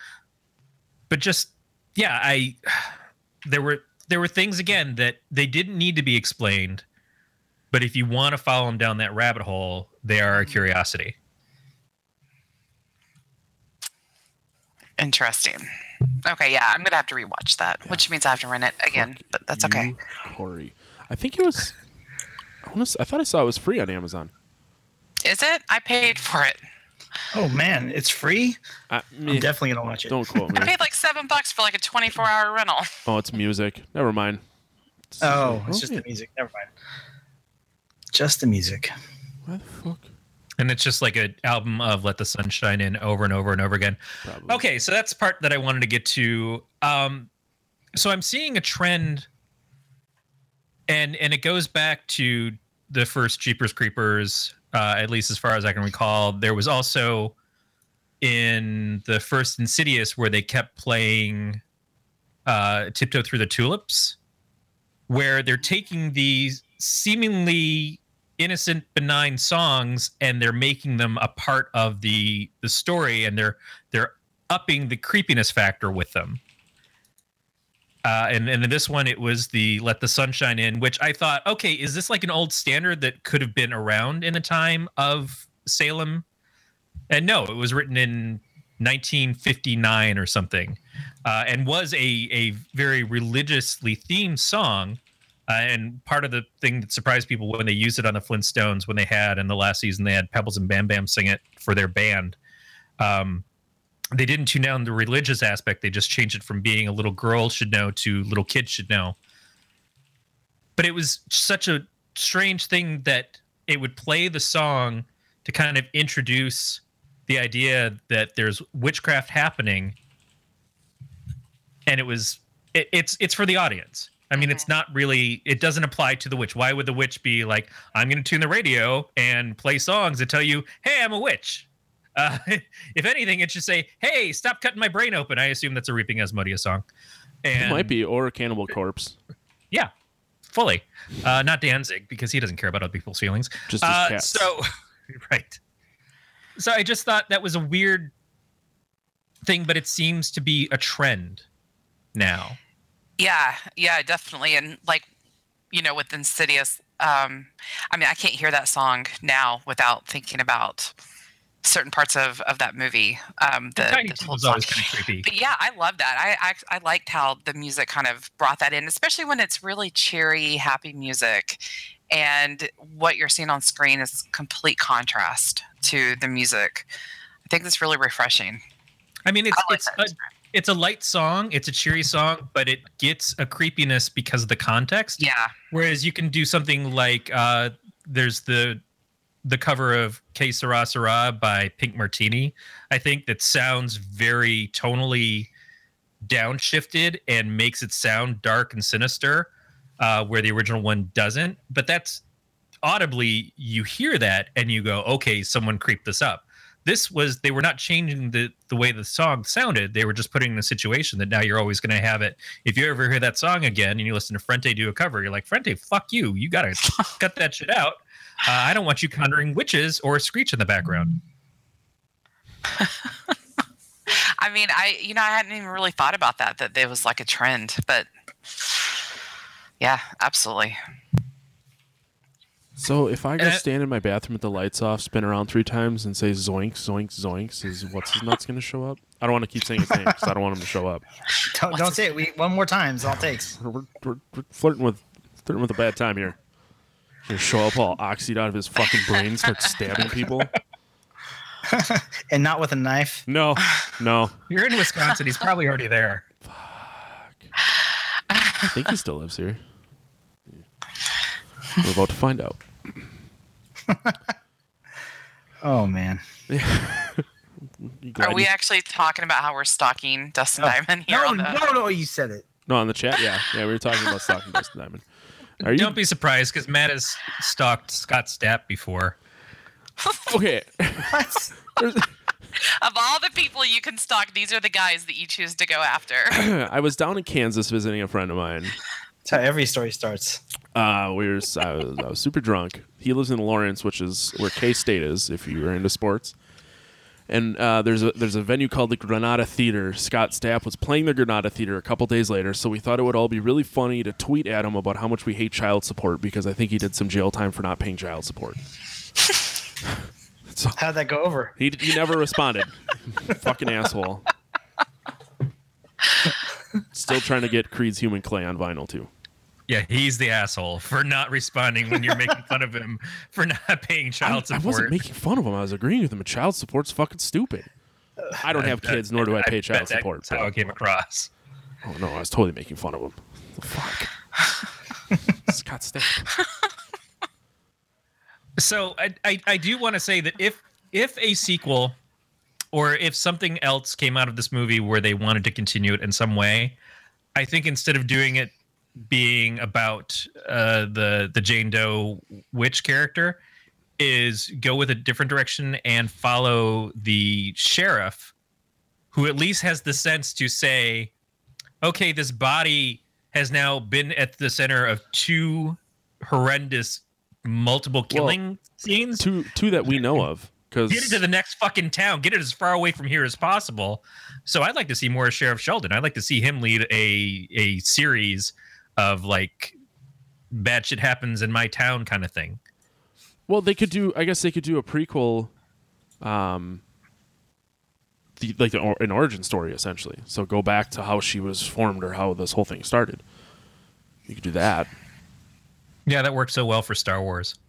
But just yeah, I there were there were things again that they didn't need to be explained but if you want to follow them down that rabbit hole they are a curiosity Interesting. Okay, yeah, I'm gonna have to rewatch that, which means I have to rent it again, but that's okay. You, Corey. I think it was. I, wanna, s- I thought I saw it was free on Amazon. Is it? I paid for it. Oh man, it's free. I, I'm meh, definitely gonna watch it. don't quote me. I paid like seven bucks for like a 24 hour rental. Oh, it's music. Never mind. Oh, it's oh, just yeah. the music. Never mind. Just the music. Why the fuck? And it's just like an album of let the sun shine in over and over and over again. Probably. okay so that's the part that i wanted to get to. Um so i'm seeing a trend and and it goes back to the first jeepers creepers uh at least as far as i can recall. There was also in the first insidious where they kept playing uh tiptoe through the tulips where they're taking these seemingly innocent benign songs and they're making them a part of the the story and they're they're upping the creepiness factor with them. Uh, and and this one it was the let the sunshine in which i thought okay is this like an old standard that could have been around in the time of salem? And no it was written in 1959 or something uh, and was a a very religiously themed song uh, and part of the thing that surprised people when they used it on the Flintstones, when they had in the last season, they had Pebbles and Bam Bam sing it for their band. Um, they didn't tune down the religious aspect. They just changed it from being a little girl should know to little kid should know. But it was such a strange thing that it would play the song to kind of introduce the idea that there's witchcraft happening and it was it, it's it's for the audience i mean it's not really it doesn't apply to the witch. Why would the witch be like i'm going to tune the radio and play songs that tell you hey i'm a witch. Uh, if anything it should say hey stop cutting my brain open. I assume that's a Reaping Asmodeia song. And It might be or a Cannibal Corpse. yeah fully. Uh, not danzig because he doesn't care about other people's feelings. Just his uh, cats. so right. So i just thought that was a weird thing but it seems to be a trend now Yeah, yeah, definitely. And like, you know, with Insidious, um, I mean, I can't hear that song now without thinking about certain parts of, of that movie. Um, the, the whole song. kind of creepy But yeah, I love that. I, I I liked how the music kind of brought that in, especially when it's really cheery, happy music, and what you're seeing on screen is complete contrast to the music. I think that's really refreshing. i mean it's I like it's a, it's a light song it's a cheery song but it gets a creepiness because of the context Yeah, Whereas you can do something like uh, there's the the cover of Que Sera Sera by Pink Martini, I think that sounds very tonally downshifted and makes it sound dark and sinister, uh, where the original one doesn't. But that's audibly you hear that and you go, okay, someone creeped this up. This was they were not changing the the way the song sounded. They were just putting in a situation that now you're always going to have it. If you ever hear that song again and you listen to Frente do a cover, you're like, Frente, fuck you. You got to cut that shit out. Uh, I don't want you conjuring witches or a screech in the background. I mean, I you know I hadn't even really thought about that that there was like a trend, but yeah, absolutely. So if I go Uh, stand in my bathroom with the lights off, spin around three times, and say zoinks, zoinks, zoinks, is what's his nuts going to show up? I don't want to keep saying his name because I don't want him to show up. Don't, don't say it. We one more time. Is all it takes. We're, we're, we're flirting with flirting with a bad time here. He'll show up all oxied out of his fucking brain, start stabbing people. And not with a knife. No, no. You're in Wisconsin. He's probably already there. Fuck. I think he still lives here. We're about to find out. Oh man. Are we you- actually talking about how we're stalking Dustin Oh, Diamond here No, on the? no, no, you said it. no on the chat? Yeah, yeah. We were talking about stalking Dustin Diamond. Are you Don't be surprised because Matt has stalked Scott Stapp before. okay? What? Of all the people you can stalk, these are the guys that you choose to go after. I was down in Kansas visiting a friend of mine. That's how every story starts. Uh, we were I was, I was super drunk. He lives in Lawrence, which is where K State is. If you are into sports, and uh, there's a there's a venue called the Granada Theater. Scott Stapp was playing the Granada Theater a couple days later, so we thought it would all be really funny to tweet at him about how much we hate child support because I think he did some jail time for not paying child support. so How'd that go over? he he never responded. Fucking asshole. Still trying to get Creed's Human Clay on vinyl too. Yeah, he's the asshole for not responding when you're making fun of him for not paying child I support. I wasn't making fun of him. I was agreeing with him. Child support's fucking stupid. I don't have kids, nor do I pay child that's support. how but- it came across. oh no, I was totally making fun of him. Fuck. Scott Stapp. So I, I, I do want to say that if if a sequel or if something else came out of this movie where they wanted to continue it in some way, I think instead of doing it being about uh, the the Jane Doe witch character, is go with a different direction and follow the sheriff, who at least has the sense to say, okay, this body has now been at the center of two horrendous multiple killing scenes. Two two that we know of. Because Get it to the next fucking town. Get it as far away from here as possible. So I'd like to see more of Sheriff Sheldon. I'd like to see him lead a a series of like bad shit happens in my town kind of thing. well, they could do. I guess they could do a prequel, um, the like the, or, an origin story essentially. So go back to how she was formed or how this whole thing started. You could do that. Yeah, that worked so well for Star Wars.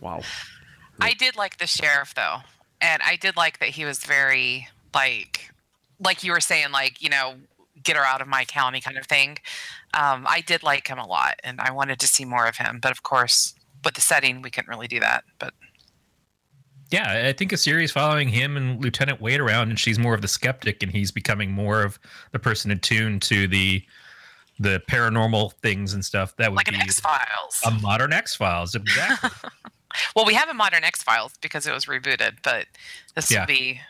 Wow. I did like the sheriff though, and I did like that he was very like, like you were saying, like you know, get her out of my county kind of thing. Um, I did like him a lot, and I wanted to see more of him. But of course, with the setting, we couldn't really do that. But Yeah, I think a series following him and Lieutenant Wade around, and she's more of the skeptic, and he's becoming more of the person attuned to the the paranormal things and stuff. That would like be an X Files. a modern X Files. Exactly. well, we have a modern X Files because it was rebooted, but this Yeah. will be.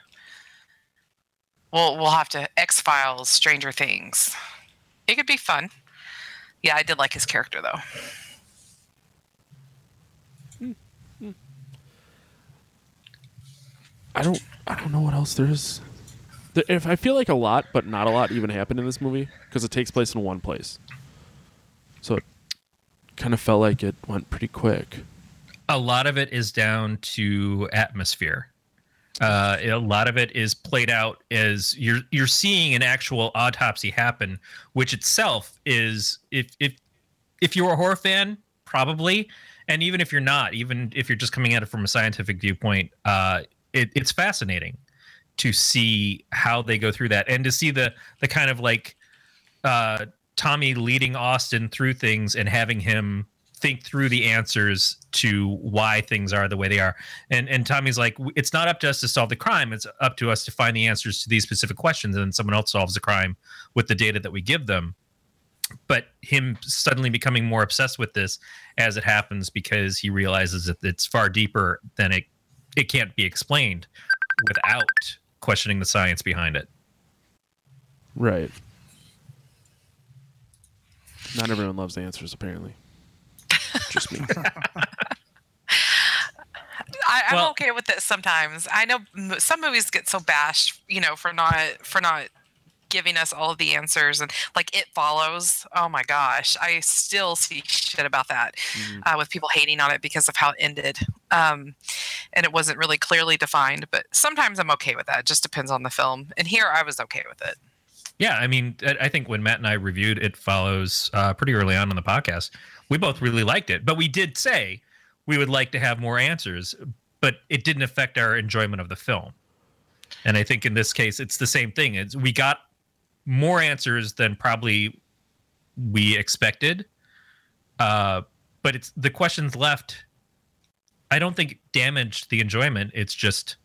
We'll we'll have to X Files, Stranger Things. It could be fun. Yeah, I did like his character though. I don't I don't know what else there is. There- If I feel like a lot, but not a lot, even happened in this movie because it takes place in one place, so it kind of felt like it went pretty quick. a lot of it is down to atmosphere. Uh, a lot of it is played out as you're you're seeing an actual autopsy happen, which itself is if if if you're a horror fan, probably, and even if you're not, even if you're just coming at it from a scientific viewpoint, uh, it, it's fascinating to see how they go through that and to see the the kind of like uh, Tommy leading Austin through things and having him think through the answers to why things are the way they are. And and Tommy's like, it's not up to us to solve the crime. It's up to us to find the answers to these specific questions. And then someone else solves the crime with the data that we give them. But him suddenly becoming more obsessed with this as it happens because he realizes that it's far deeper than it it can't be explained without questioning the science behind it. Right. Not everyone loves answers, apparently. Just me. I, I'm Well- okay with it sometimes. I know some movies get so bashed, you know, for not for not giving us all the answers and like it follows. Oh my gosh, I still see shit about that uh, with people hating on it because of how it ended, um, and it wasn't really clearly defined. But sometimes I'm okay with that. It just depends on the film. And here, I was okay with it. Yeah, I mean, I I think when Matt and I reviewed It Follows uh, pretty early on in the podcast, we both really liked it. But we did say we would like to have more answers, but it didn't affect our enjoyment of the film. And I think in this case, it's the same thing. It's we got more answers than probably we expected, uh, but it's the questions left I don't think damaged the enjoyment. It's just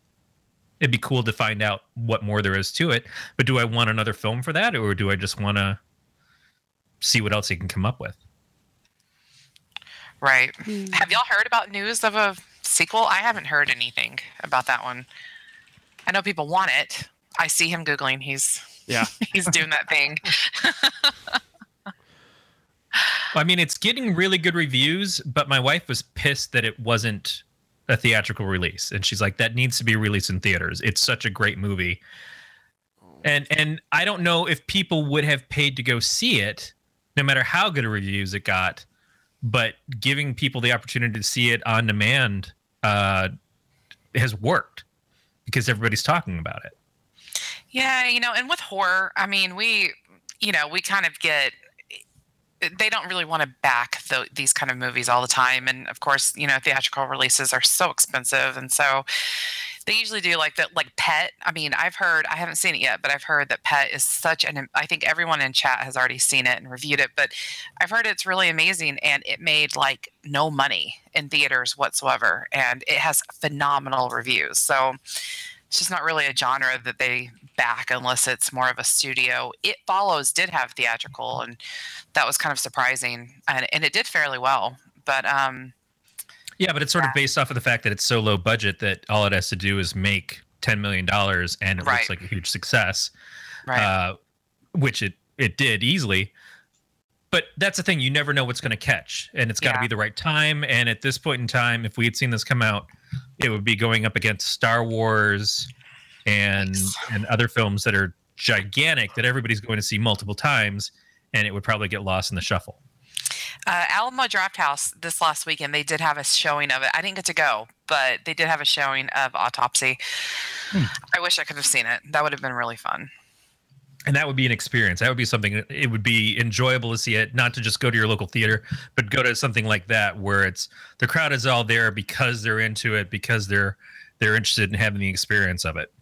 it'd be cool to find out what more there is to it. But do I want another film for that, or do I just want to see what else he can come up with? Right. Hmm. Have y'all heard about news of a sequel? I haven't heard anything about that one. I know people want it. I see him googling. He's Yeah. he's doing that thing. I mean, it's getting really good reviews, but my wife was pissed that it wasn't a theatrical release, and she's like, "That needs to be released in theaters. It's such a great movie." And and I don't know if people would have paid to go see it, no matter how good a reviews it got. But giving people the opportunity to see it on demand uh, has worked because everybody's talking about it. Yeah, you know, and with horror, I mean, we, you know, we kind of get. They don't really want to back the, these kind of movies all the time, and of course, you know, theatrical releases are so expensive, and so they usually do like that, like Pet. I mean, I've heard, I haven't seen it yet, but I've heard that Pet is such an. I think everyone in chat has already seen it and reviewed it, but I've heard it's really amazing, and it made like no money in theaters whatsoever, and it has phenomenal reviews. So it's just not really a genre that they back unless it's more of a studio. It Follows did have theatrical, and that was kind of surprising, and, and it did fairly well. But um, Yeah, but it's sort of based off of the fact that it's so low budget that all it has to do is make ten million dollars, and it Right. looks like a huge success. right, uh, which it it did easily. But that's the thing; you never know what's going to catch, and it's got to Yeah. be the right time. And at this point in time, if we had seen this come out, it would be going up against Star Wars and Yikes. and other films that are gigantic that everybody's going to see multiple times, and it would probably get lost in the shuffle. Uh, Alamo Drafthouse this last weekend they did have a showing of it. I didn't get to go, but they did have a showing of Autopsy. I wish I could have seen it. That would have been really fun. and that would be an experience that would be something it would be enjoyable to see it not to just go to your local theater but go to something like that where it's the crowd is all there because they're into it because they're they're interested in having the experience of it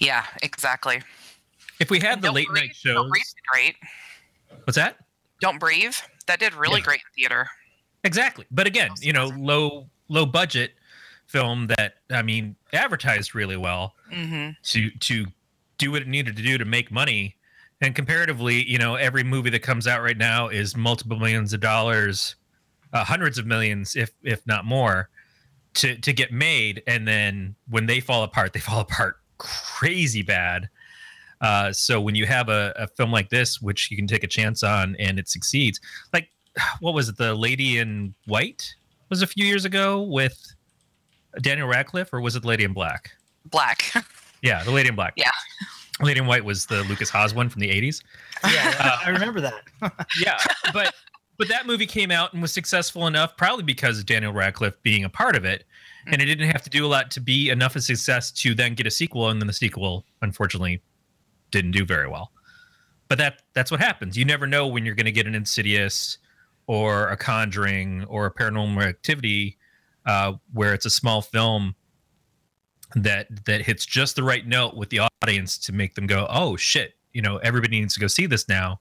Yeah, exactly. if we had the Don't late night shows what's that Don't breathe. That did really Yeah. great in theater. exactly but again you know low low budget film that i mean advertised really well hmm to to do what it needed to do to make money and comparatively you know every movie that comes out right now is multiple millions of dollars uh, hundreds of millions if if not more to to get made and then when they fall apart they fall apart crazy bad uh, so when you have a, a film like this which you can take a chance on and it succeeds like what was it the lady in white was a few years ago with daniel radcliffe or was it lady in black Black. yeah, the Lady in Black. Yeah. Lady in White was the Lukas Haas one from the 80s. Yeah, I remember that. Yeah, but but that movie came out and was successful enough, probably because of Daniel Radcliffe being a part of it, and it didn't have to do a lot to be enough of a success to then get a sequel, and then the sequel, unfortunately, didn't do very well. But that that's what happens. You never know when you're going to get an Insidious or a Conjuring or a Paranormal Activity, uh, where it's a small film that that hits just the right note with the audience to make them go, "Oh shit!" You know, everybody needs to go see this now,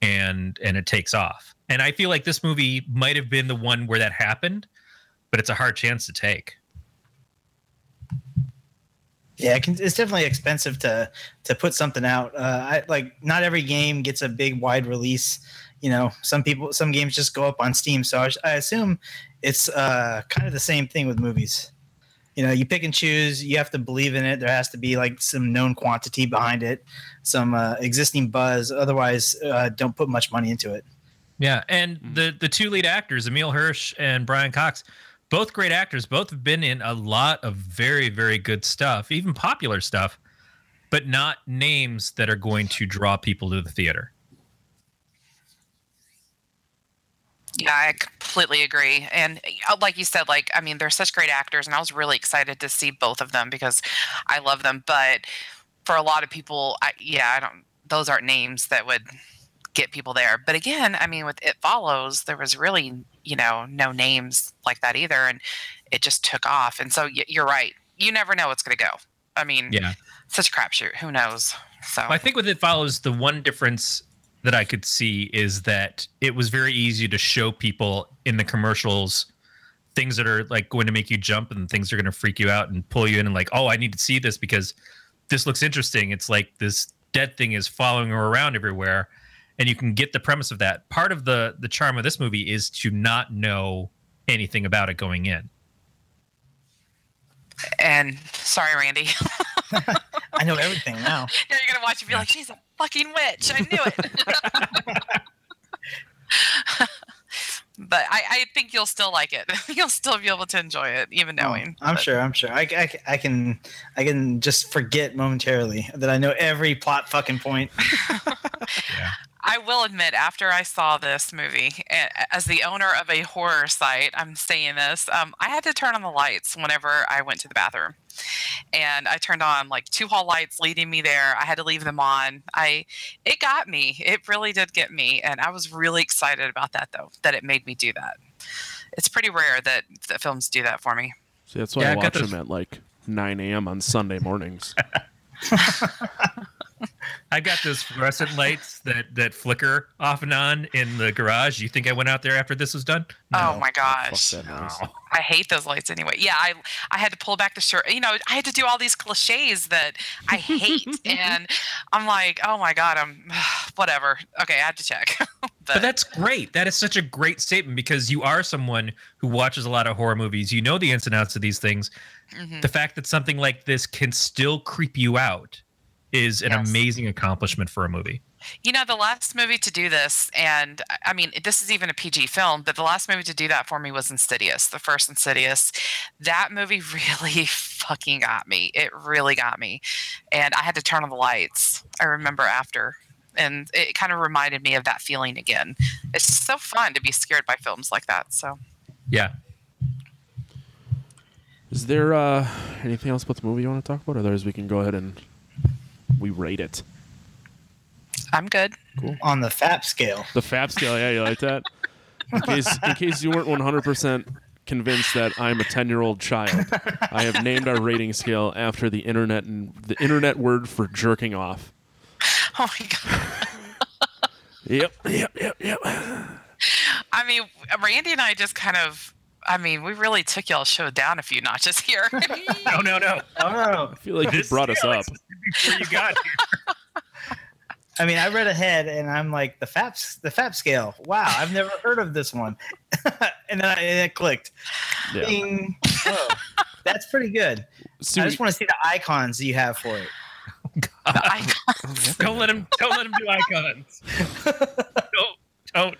and and it takes off. And I feel like this movie might have been the one where that happened, but it's a hard chance to take. Yeah, it can, it's definitely expensive to to put something out. Uh, I like not every game gets a big wide release. You know, some people, some games just go up on Steam. So I, I assume it's uh, kind of the same thing with movies. You know, you pick and choose. You have to believe in it. There has to be like some known quantity behind it, some uh, existing buzz. Otherwise, uh, don't put much money into it. Yeah, and the the two lead actors, Emile Hirsch and Brian Cox, both great actors. Both have been in a lot of very very good stuff, even popular stuff, but not names that are going to draw people to the theater. Yeah, I completely agree. And uh, like you said, like I mean, they're such great actors, and I was really excited to see both of them because I love them. But for a lot of people, I, yeah, I don't. Those aren't names that would get people there. But again, I mean, with It Follows, there was really you know no names like that either, and it just took off. And so y- you're right. You never know what's going to go. I mean, Yeah. such a crapshoot. Who knows? So I think with it follows the one difference that I could see is that it was very easy to show people in the commercials things that are like going to make you jump and things that are going to freak you out and pull you in and like, oh, I need to see this because this looks interesting. It's like this dead thing is following her around everywhere, and you can get the premise of that. Part of the the charm of this movie is to not know anything about it going in. And sorry, Randy. I know everything now. now you're gonna watch it and be like, she's a fucking witch. I knew it. but I, I think you'll still like it. you'll still be able to enjoy it, even Oh, knowing. I'm But- sure. I'm sure. I, I, I can I can just forget momentarily that I know every plot fucking point. I will admit, after I saw this movie, as the owner of a horror site, I'm saying this, um, I had to turn on the lights whenever I went to the bathroom. And I turned on like two hall lights leading me there. I had to leave them on. I it got me. It really did get me. And I was really excited about that though, that it made me do that. It's pretty rare that, that films do that for me. See, that's why Yeah, I I watch those- them at like 9 a.m. on Sunday mornings. I got those fluorescent lights that that flicker off and on in the garage. You think I went out there after this was done? Oh my gosh. that noise. No. I hate those lights anyway. Yeah, I I had to pull back the shirt. You know, I had to do all these cliches that I hate, and I'm like, oh my god, I'm whatever. Okay, I had to check. but, But that's great. That is such a great statement because you are someone who watches a lot of horror movies. You know the ins and outs of these things. Mhm. The fact that something like this can still creep you out is an Yes. amazing accomplishment for a movie. you know, the last movie to do this, and I- I mean, this is even a PG film, but the last movie to do that for me was Insidious, the first Insidious. That movie really fucking got me. It really got me, and I had to turn on the lights. I remember after. And it kind of reminded me of that feeling again. It's so fun to be scared by films like that. So Yeah. Is there uh, anything else about the movie you want to talk about? Otherwise, we can go ahead and we rate it. I'm good. Cool. on the FAP scale. The FAP scale, yeah, you like that? In case, in case you weren't 100% convinced that I'm a 10 year old child, I have named our rating scale after the internet and the internet word for jerking off. Oh my god. Yep, yep, yep, yep. I mean, Randy and I just kind of. I mean, we really took y'all show down a few notches here. No, no, no. Oh no! I feel like you brought us up. existed before you got here. I mean, I read ahead and I'm like the FAP the FAP scale. Wow, I've never heard of this one. and then I, and it clicked. Yeah. Bing. Whoa, that's pretty good. See, I just want to see the icons you have for it. I, Don't let him. Don't let him do icons. don't. Don't.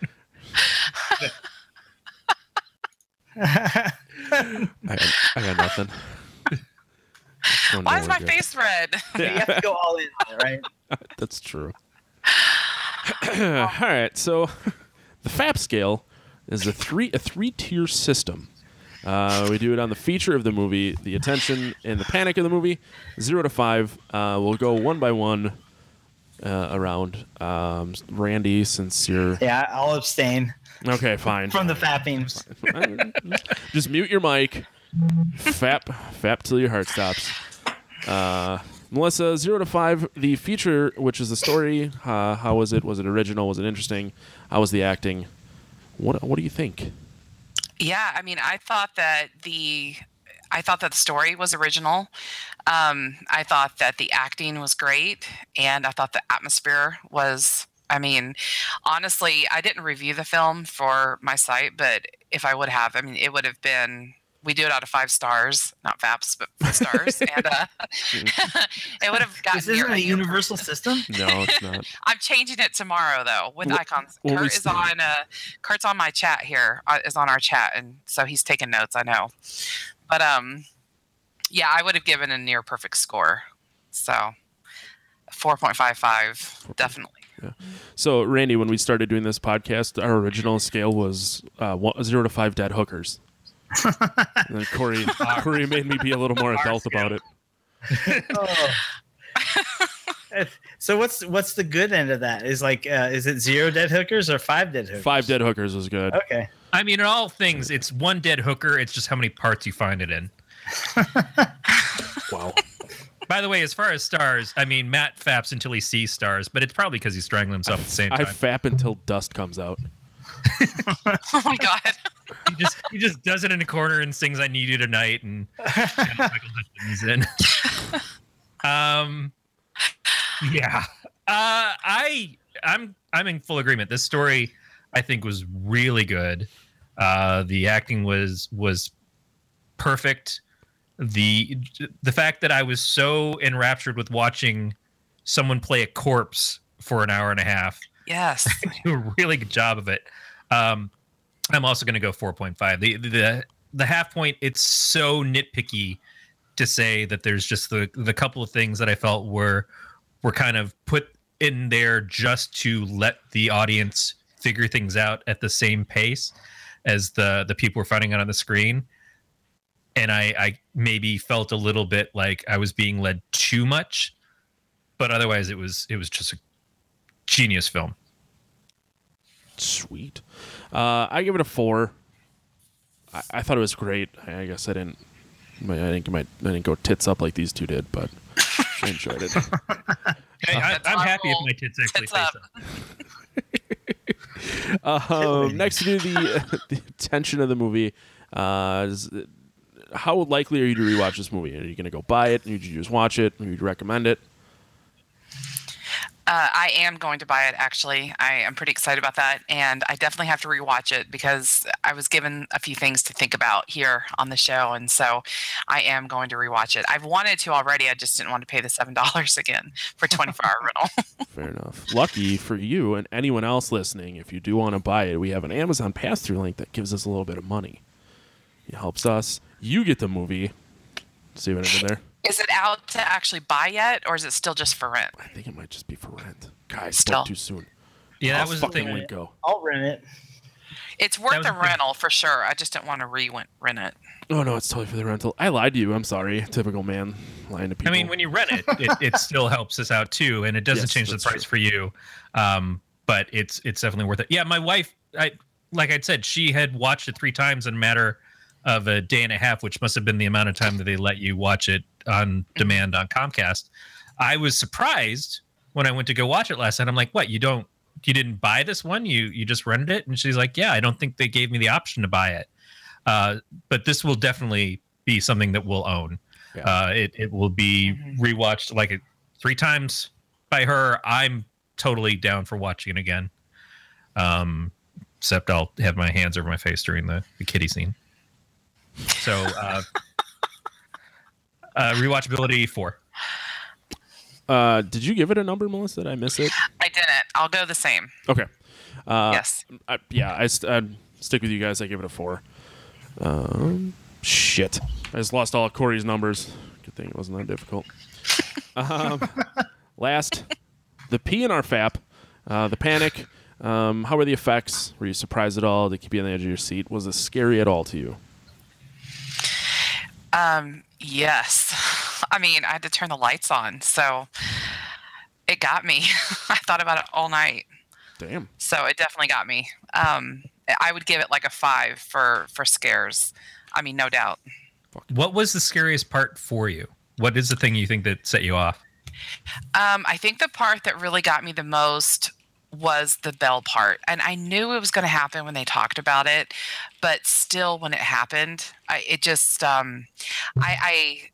I, got, I got nothing. Why is my where face red? you have to go all in it, right? That's true. All right, so the FAP scale is a three a three tier system. Uh, we do it on the feature of the movie, the attention and the panic of the movie, zero to five. Uh, we'll go one by one uh, around. Um, Randy, since you're Yeah, I'll abstain okay, fine. from the fappings. Just mute your mic. Fap, fap till your heart stops. Uh, Melissa, zero to five. The feature, which is the story, uh, how was it? Was it original? Was it interesting? How was the acting? What What do you think? Yeah, I mean, I thought that the I thought that the story was original. Um, I thought that the acting was great, and I thought the atmosphere was. I mean, honestly, I didn't review the film for my site, but if I would have, I mean, it would have been. We do it out of five stars, not FAPS, but stars, and uh, it would have gotten. This isn't a universal system. No, it's not. I'm changing it tomorrow though with Wh- icons. when Kurt is on uh Kurt's on my chat here uh, is on our chat and so he's taking notes. I know, but um, yeah, I would have given a near perfect score. So four point five five definitely. So, Randy, when we started doing this podcast, our original scale was uh, one, zero to five dead hookers. and then Corey, Corey made me be a little more Our adult about it. Oh. so what's what's the good end of that? Is like uh, is it zero dead hookers or five dead hookers? Five dead hookers was good. Okay. I mean, in all things, it's one dead hooker. It's just how many parts you find it in. Wow. By the way, as far as stars, I mean, Matt faps until he sees stars, but it's probably because he's strangling himself at the same time. I fap until dust comes out. Oh my god. he just he just does it in a corner and sings "I Need You Tonight" and Michael Hutchence in. um, yeah, uh, I I'm I'm in full agreement. This story, I think, was really good. Uh, the acting was was perfect. The the fact that I was so enraptured with watching someone play a corpse for an hour and a half Yes. do a really good job of it. Um, I'm also going to go 4.5. The the the half point. It's so nitpicky to say that there's just the the couple of things that I felt were were kind of put in there just to let the audience figure things out at the same pace as the the people were finding out on the screen. And I, I maybe felt a little bit like I was being led too much, but otherwise it was it was just a genius film. Sweet. Uh, I give it a four. I, I thought it was great. I, I guess I didn't. I didn't, my, I didn't go tits up like these two did, but I enjoyed it. Hey, I, I'm happy if my tits actually Tits face up. up. Um, next to the the tension of the movie, uh, is, how likely are you to rewatch this movie? Are you going to go buy it? Would you just watch it? Would you recommend it? Uh, I am going to buy it. Actually, I am pretty excited about that, and I definitely have to rewatch it because I was given a few things to think about here on the show, and so I am going to rewatch it. I've wanted to already. I just didn't want to pay the seven dollars again for twenty four hour rental. Fair enough. Lucky for you and anyone else listening, if you do want to buy it, we have an Amazon pass through link that gives us a little bit of money. It helps us. You get the movie. See what I did there? Is it out to actually buy yet, or is it still just for rent? I think it might just be for rent. Guys, Still. spoke too soon. Yeah, How that was the fucking thing. link go? I'll rent it. It's worth was a a big- rental for sure. I just didn't want to re rent it. Oh no, it's totally for the rental. I lied to you. I'm sorry. Typical man lying to people. I mean, when you rent it, it, it still helps us out too, and it doesn't Yes, change the price true. for you. Um, but it's it's definitely worth it. Yeah, my wife, I like I said, she had watched it three times in a matter of a day and a half, which must have been the amount of time that they let you watch it on demand on Comcast. I was surprised when I went to go watch it last night. I'm like, "What? You don't? You didn't buy this one? You you just rented it?" And she's like, "Yeah, I don't think they gave me the option to buy it." Uh, but this will definitely be something that we'll own. Yeah. Uh, it it will be Mhm. rewatched like three times by her. I'm totally down for watching it again. Um, except I'll have my hands over my face during the, the kitty scene. So uh, uh, rewatchability four. uh, did you give it a number, Melissa? Did I miss it? I didn't. I'll go the same. Okay. Uh, yes. I, yeah, I st- I'd stick with you guys. I give it a four. Um, shit. I just lost all of Corey's numbers. Good thing it wasn't that difficult. um, last, the P in our FAP, uh, the panic. Um, how were the effects? Were you surprised at all? Did it keep you on the edge of your seat? Was it scary at all to you? Um, yes. I mean, I had to turn the lights on, so it got me. I thought about it all night, Damn. so it definitely got me. Um, I would give it like a five for for scares. I mean, no doubt. What was the scariest part for you? What is the thing you think that set you off? Um, I think the part that really got me the most was the bell part, and I knew it was going to happen when they talked about it, but still, when it happened, I, it just, um, I,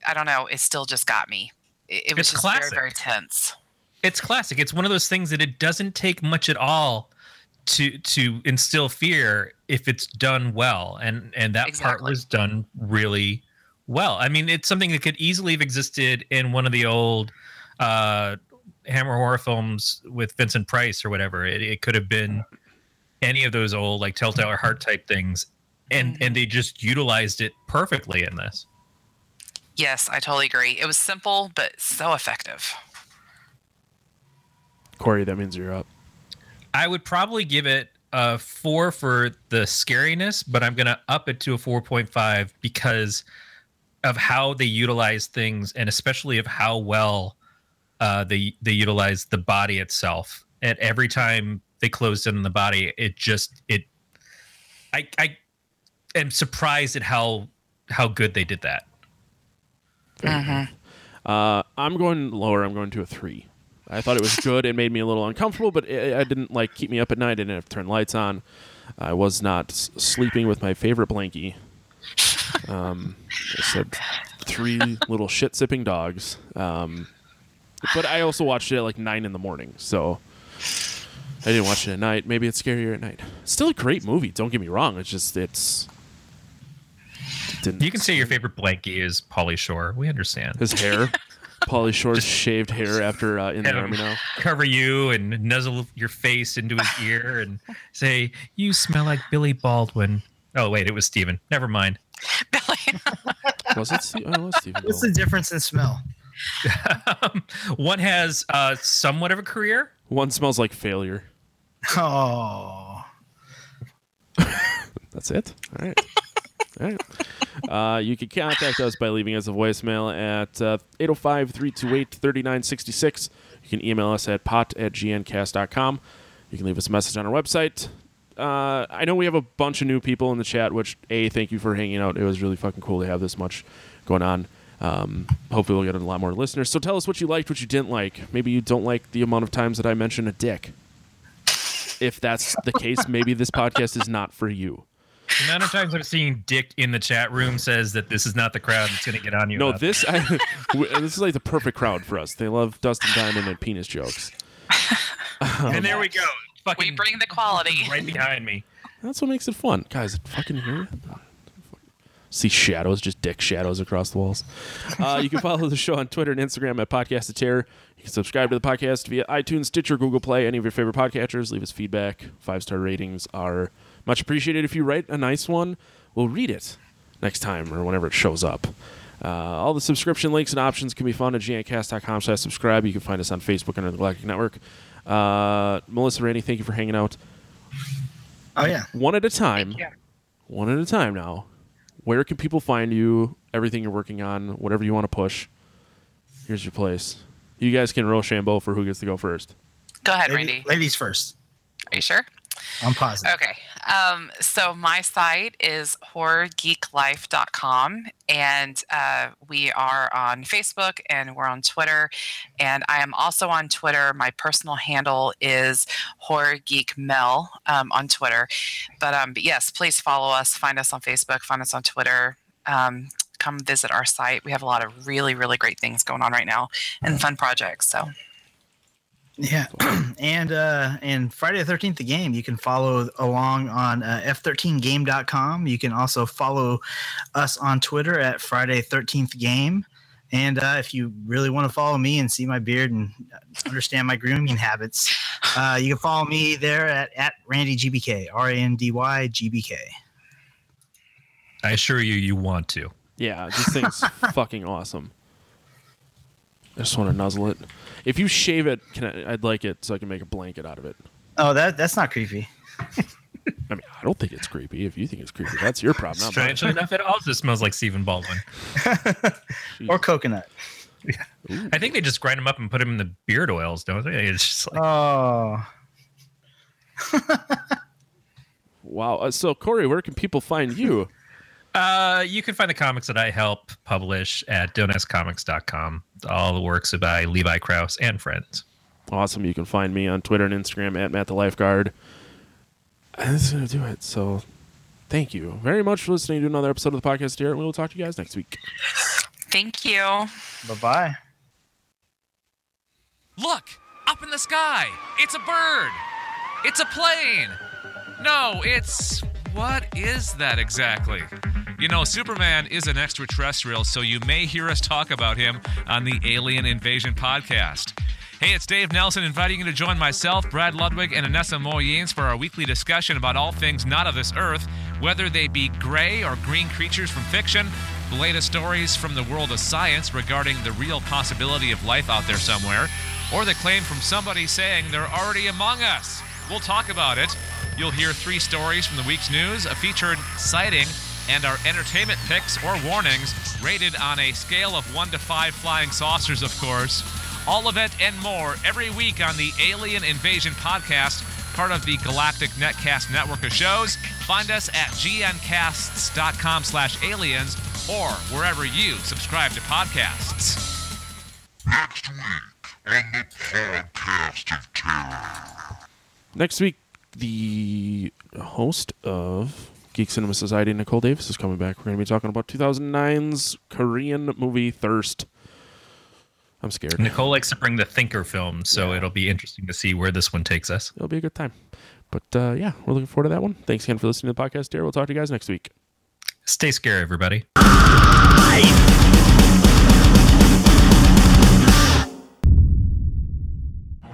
I, I don't know, it still just got me. It, it was It's just classic. very, very tense. It's classic. It's one of those things that it doesn't take much at all to to instill fear if it's done well, and and that part was done really well. I mean, it's something that could easily have existed in one of the old uh, Hammer horror films with Vincent Price or whatever. It, it could have been any of those old like Telltale or Heart type things, and and mm-hmm. they just utilized it perfectly in this. Yes, I totally agree. It was simple but so effective. Corey, that means you're up. I would probably give it a four for the scariness, but I'm gonna up it to a four point five because of how they utilize things, and especially of how well uh, they they utilize the body itself. And every time they closed in on the body, it just it. I I am surprised at how how good they did that. Mhm. Uh, I'm going lower. I'm going to a three. I thought it was good. It made me a little uncomfortable, but it, it didn't like keep me up at night. I didn't have to turn lights on. I was not s- sleeping with my favorite blankie. Um, I said three little shit sipping dogs. Um, but I also watched it at like nine in the morning, so I didn't watch it at night. Maybe it's scarier at night. Still a great movie. Don't get me wrong. It's just it's. it Didn't You can say your favorite blankie is Pauly Shore. We understand. his hair, Pauly Shore's shaved hair after uh, in the army now. Cover you and nuzzle your face into his ear and say, "You smell like Billy Baldwin." Oh wait, it was Steven. Never mind. Billy. Was it? Steve? Oh, it was Stephen. What's the difference in smell? One has uh, somewhat of a career. One smells like failure. Oh, That's it. All right. All right. Uh, you can contact us by leaving us a voicemail at uh, 805 328 3966. You can email us at pot at gncast.com. You can leave us a message on our website. Uh, I know we have a bunch of new people in the chat, which, A, thank you for hanging out. It was really fucking cool to have this much going on. Um, hopefully, we'll get a lot more listeners. So tell us what you liked, what you didn't like. Maybe you don't like the amount of times that I mention a dick. If that's the case, maybe this podcast is not for you. The amount of times I've seen Dick in the chat room says that this is not the crowd that's going to get on you. No, this I, w- this is like the perfect crowd for us. They love Dustin Diamond and penis jokes. that. and there we go. Fucking We bring the quality. right behind me. That's what makes it fun, guys. Fucking hear it? See shadows, just dick shadows across the walls. Uh, you can follow the show on Twitter and Instagram at Podcast of Terror. You can subscribe to the podcast via iTunes, Stitcher, Google Play, any of your favorite podcatchers. Leave us feedback. Five star ratings are much appreciated. If you write a nice one, we'll read it next time or whenever it shows up. Uh, all the subscription links and options can be found at gncast.com slash subscribe. You can find us on Facebook under the Galactic Netcast. Uh, Melissa Randy, thank you for hanging out. oh yeah. One at a time Yeah. one at a time now. Where can people find you? Everything you're working on, whatever you want to push. Here's your place. You guys can Rochambeau for who gets to go first. Go ahead, Lady- Randy. ladies first. Are you sure? I'm positive. Okay. Um, so my site is horrorgeeklife.com and uh, we are on Facebook and we're on Twitter. And I am also on Twitter. My personal handle is horrorgeekmel um, on Twitter. But, um, but yes, please follow us. Find us on Facebook. Find us on Twitter. Um, come visit our site. We have a lot of really, really great things going on right now and fun projects. So Yeah, and uh, and Friday the Thirteenth, the game. You can follow along on uh, f13game.com. You can also follow us on Twitter at Friday Thirteenth Game. And uh, if you really want to follow me and see my beard and understand my grooming habits, uh, you can follow me there at at Randy GBK, R A N D Y G B K. I assure you, you want to. Yeah, this thing's fucking awesome. I just want to nuzzle it. If you shave it, can I, I'd like it so I can make a blanket out of it. Oh, that that's not creepy. I mean, I don't think it's creepy. If you think it's creepy, that's your problem. Strangely enough, it also smells like Stephen Baldwin. Or coconut. Yeah, I think they just grind them up and put them in the beard oils, don't they? It's just like Oh, Wow. Uh, so, Corey, where can people find you? Uh, you can find the comics that I help publish at donetscomics.com. All the works by Levi Krause and friends. Awesome. You can find me on Twitter and Instagram at Matt the Lifeguard. And that's going to do it. So thank you very much for listening to another episode of the podcast here. And we will talk to you guys next week. thank you. bye bye. Look, up in the sky. It's a bird. It's a plane. No, it's. What is that exactly? You know, Superman is an extraterrestrial, so you may hear us talk about him on the Alien Invasion podcast. Hey, it's Dave Nelson inviting you to join myself, Brad Ludwig, and Anessa Moyens for our weekly discussion about all things not of this earth, whether they be gray or green creatures from fiction, the latest stories from the world of science regarding the real possibility of life out there somewhere, or the claim from somebody saying they're already among us. We'll talk about it. You'll hear three stories from the week's news, a featured sighting, and our entertainment picks or warnings, rated on a scale of 1 to 5 flying saucers, of course. All of it and more every week on the Alien Invasion podcast, part of the Galactic Netcast network of shows. Find us at gncasts.com slash aliens or wherever you subscribe to podcasts. Next week, Next week, the host of Geek Cinema Society, Nicole Davis, is coming back. We're going to be talking about 2009's Korean movie Thirst. I'm scared. Nicole likes to bring the thinker film, so it'll be interesting to see where this one takes us. It'll be a good time. But uh, yeah, we're looking forward to that one. Thanks again for listening to the podcast, dear. We'll talk to you guys next week. Stay scary, everybody.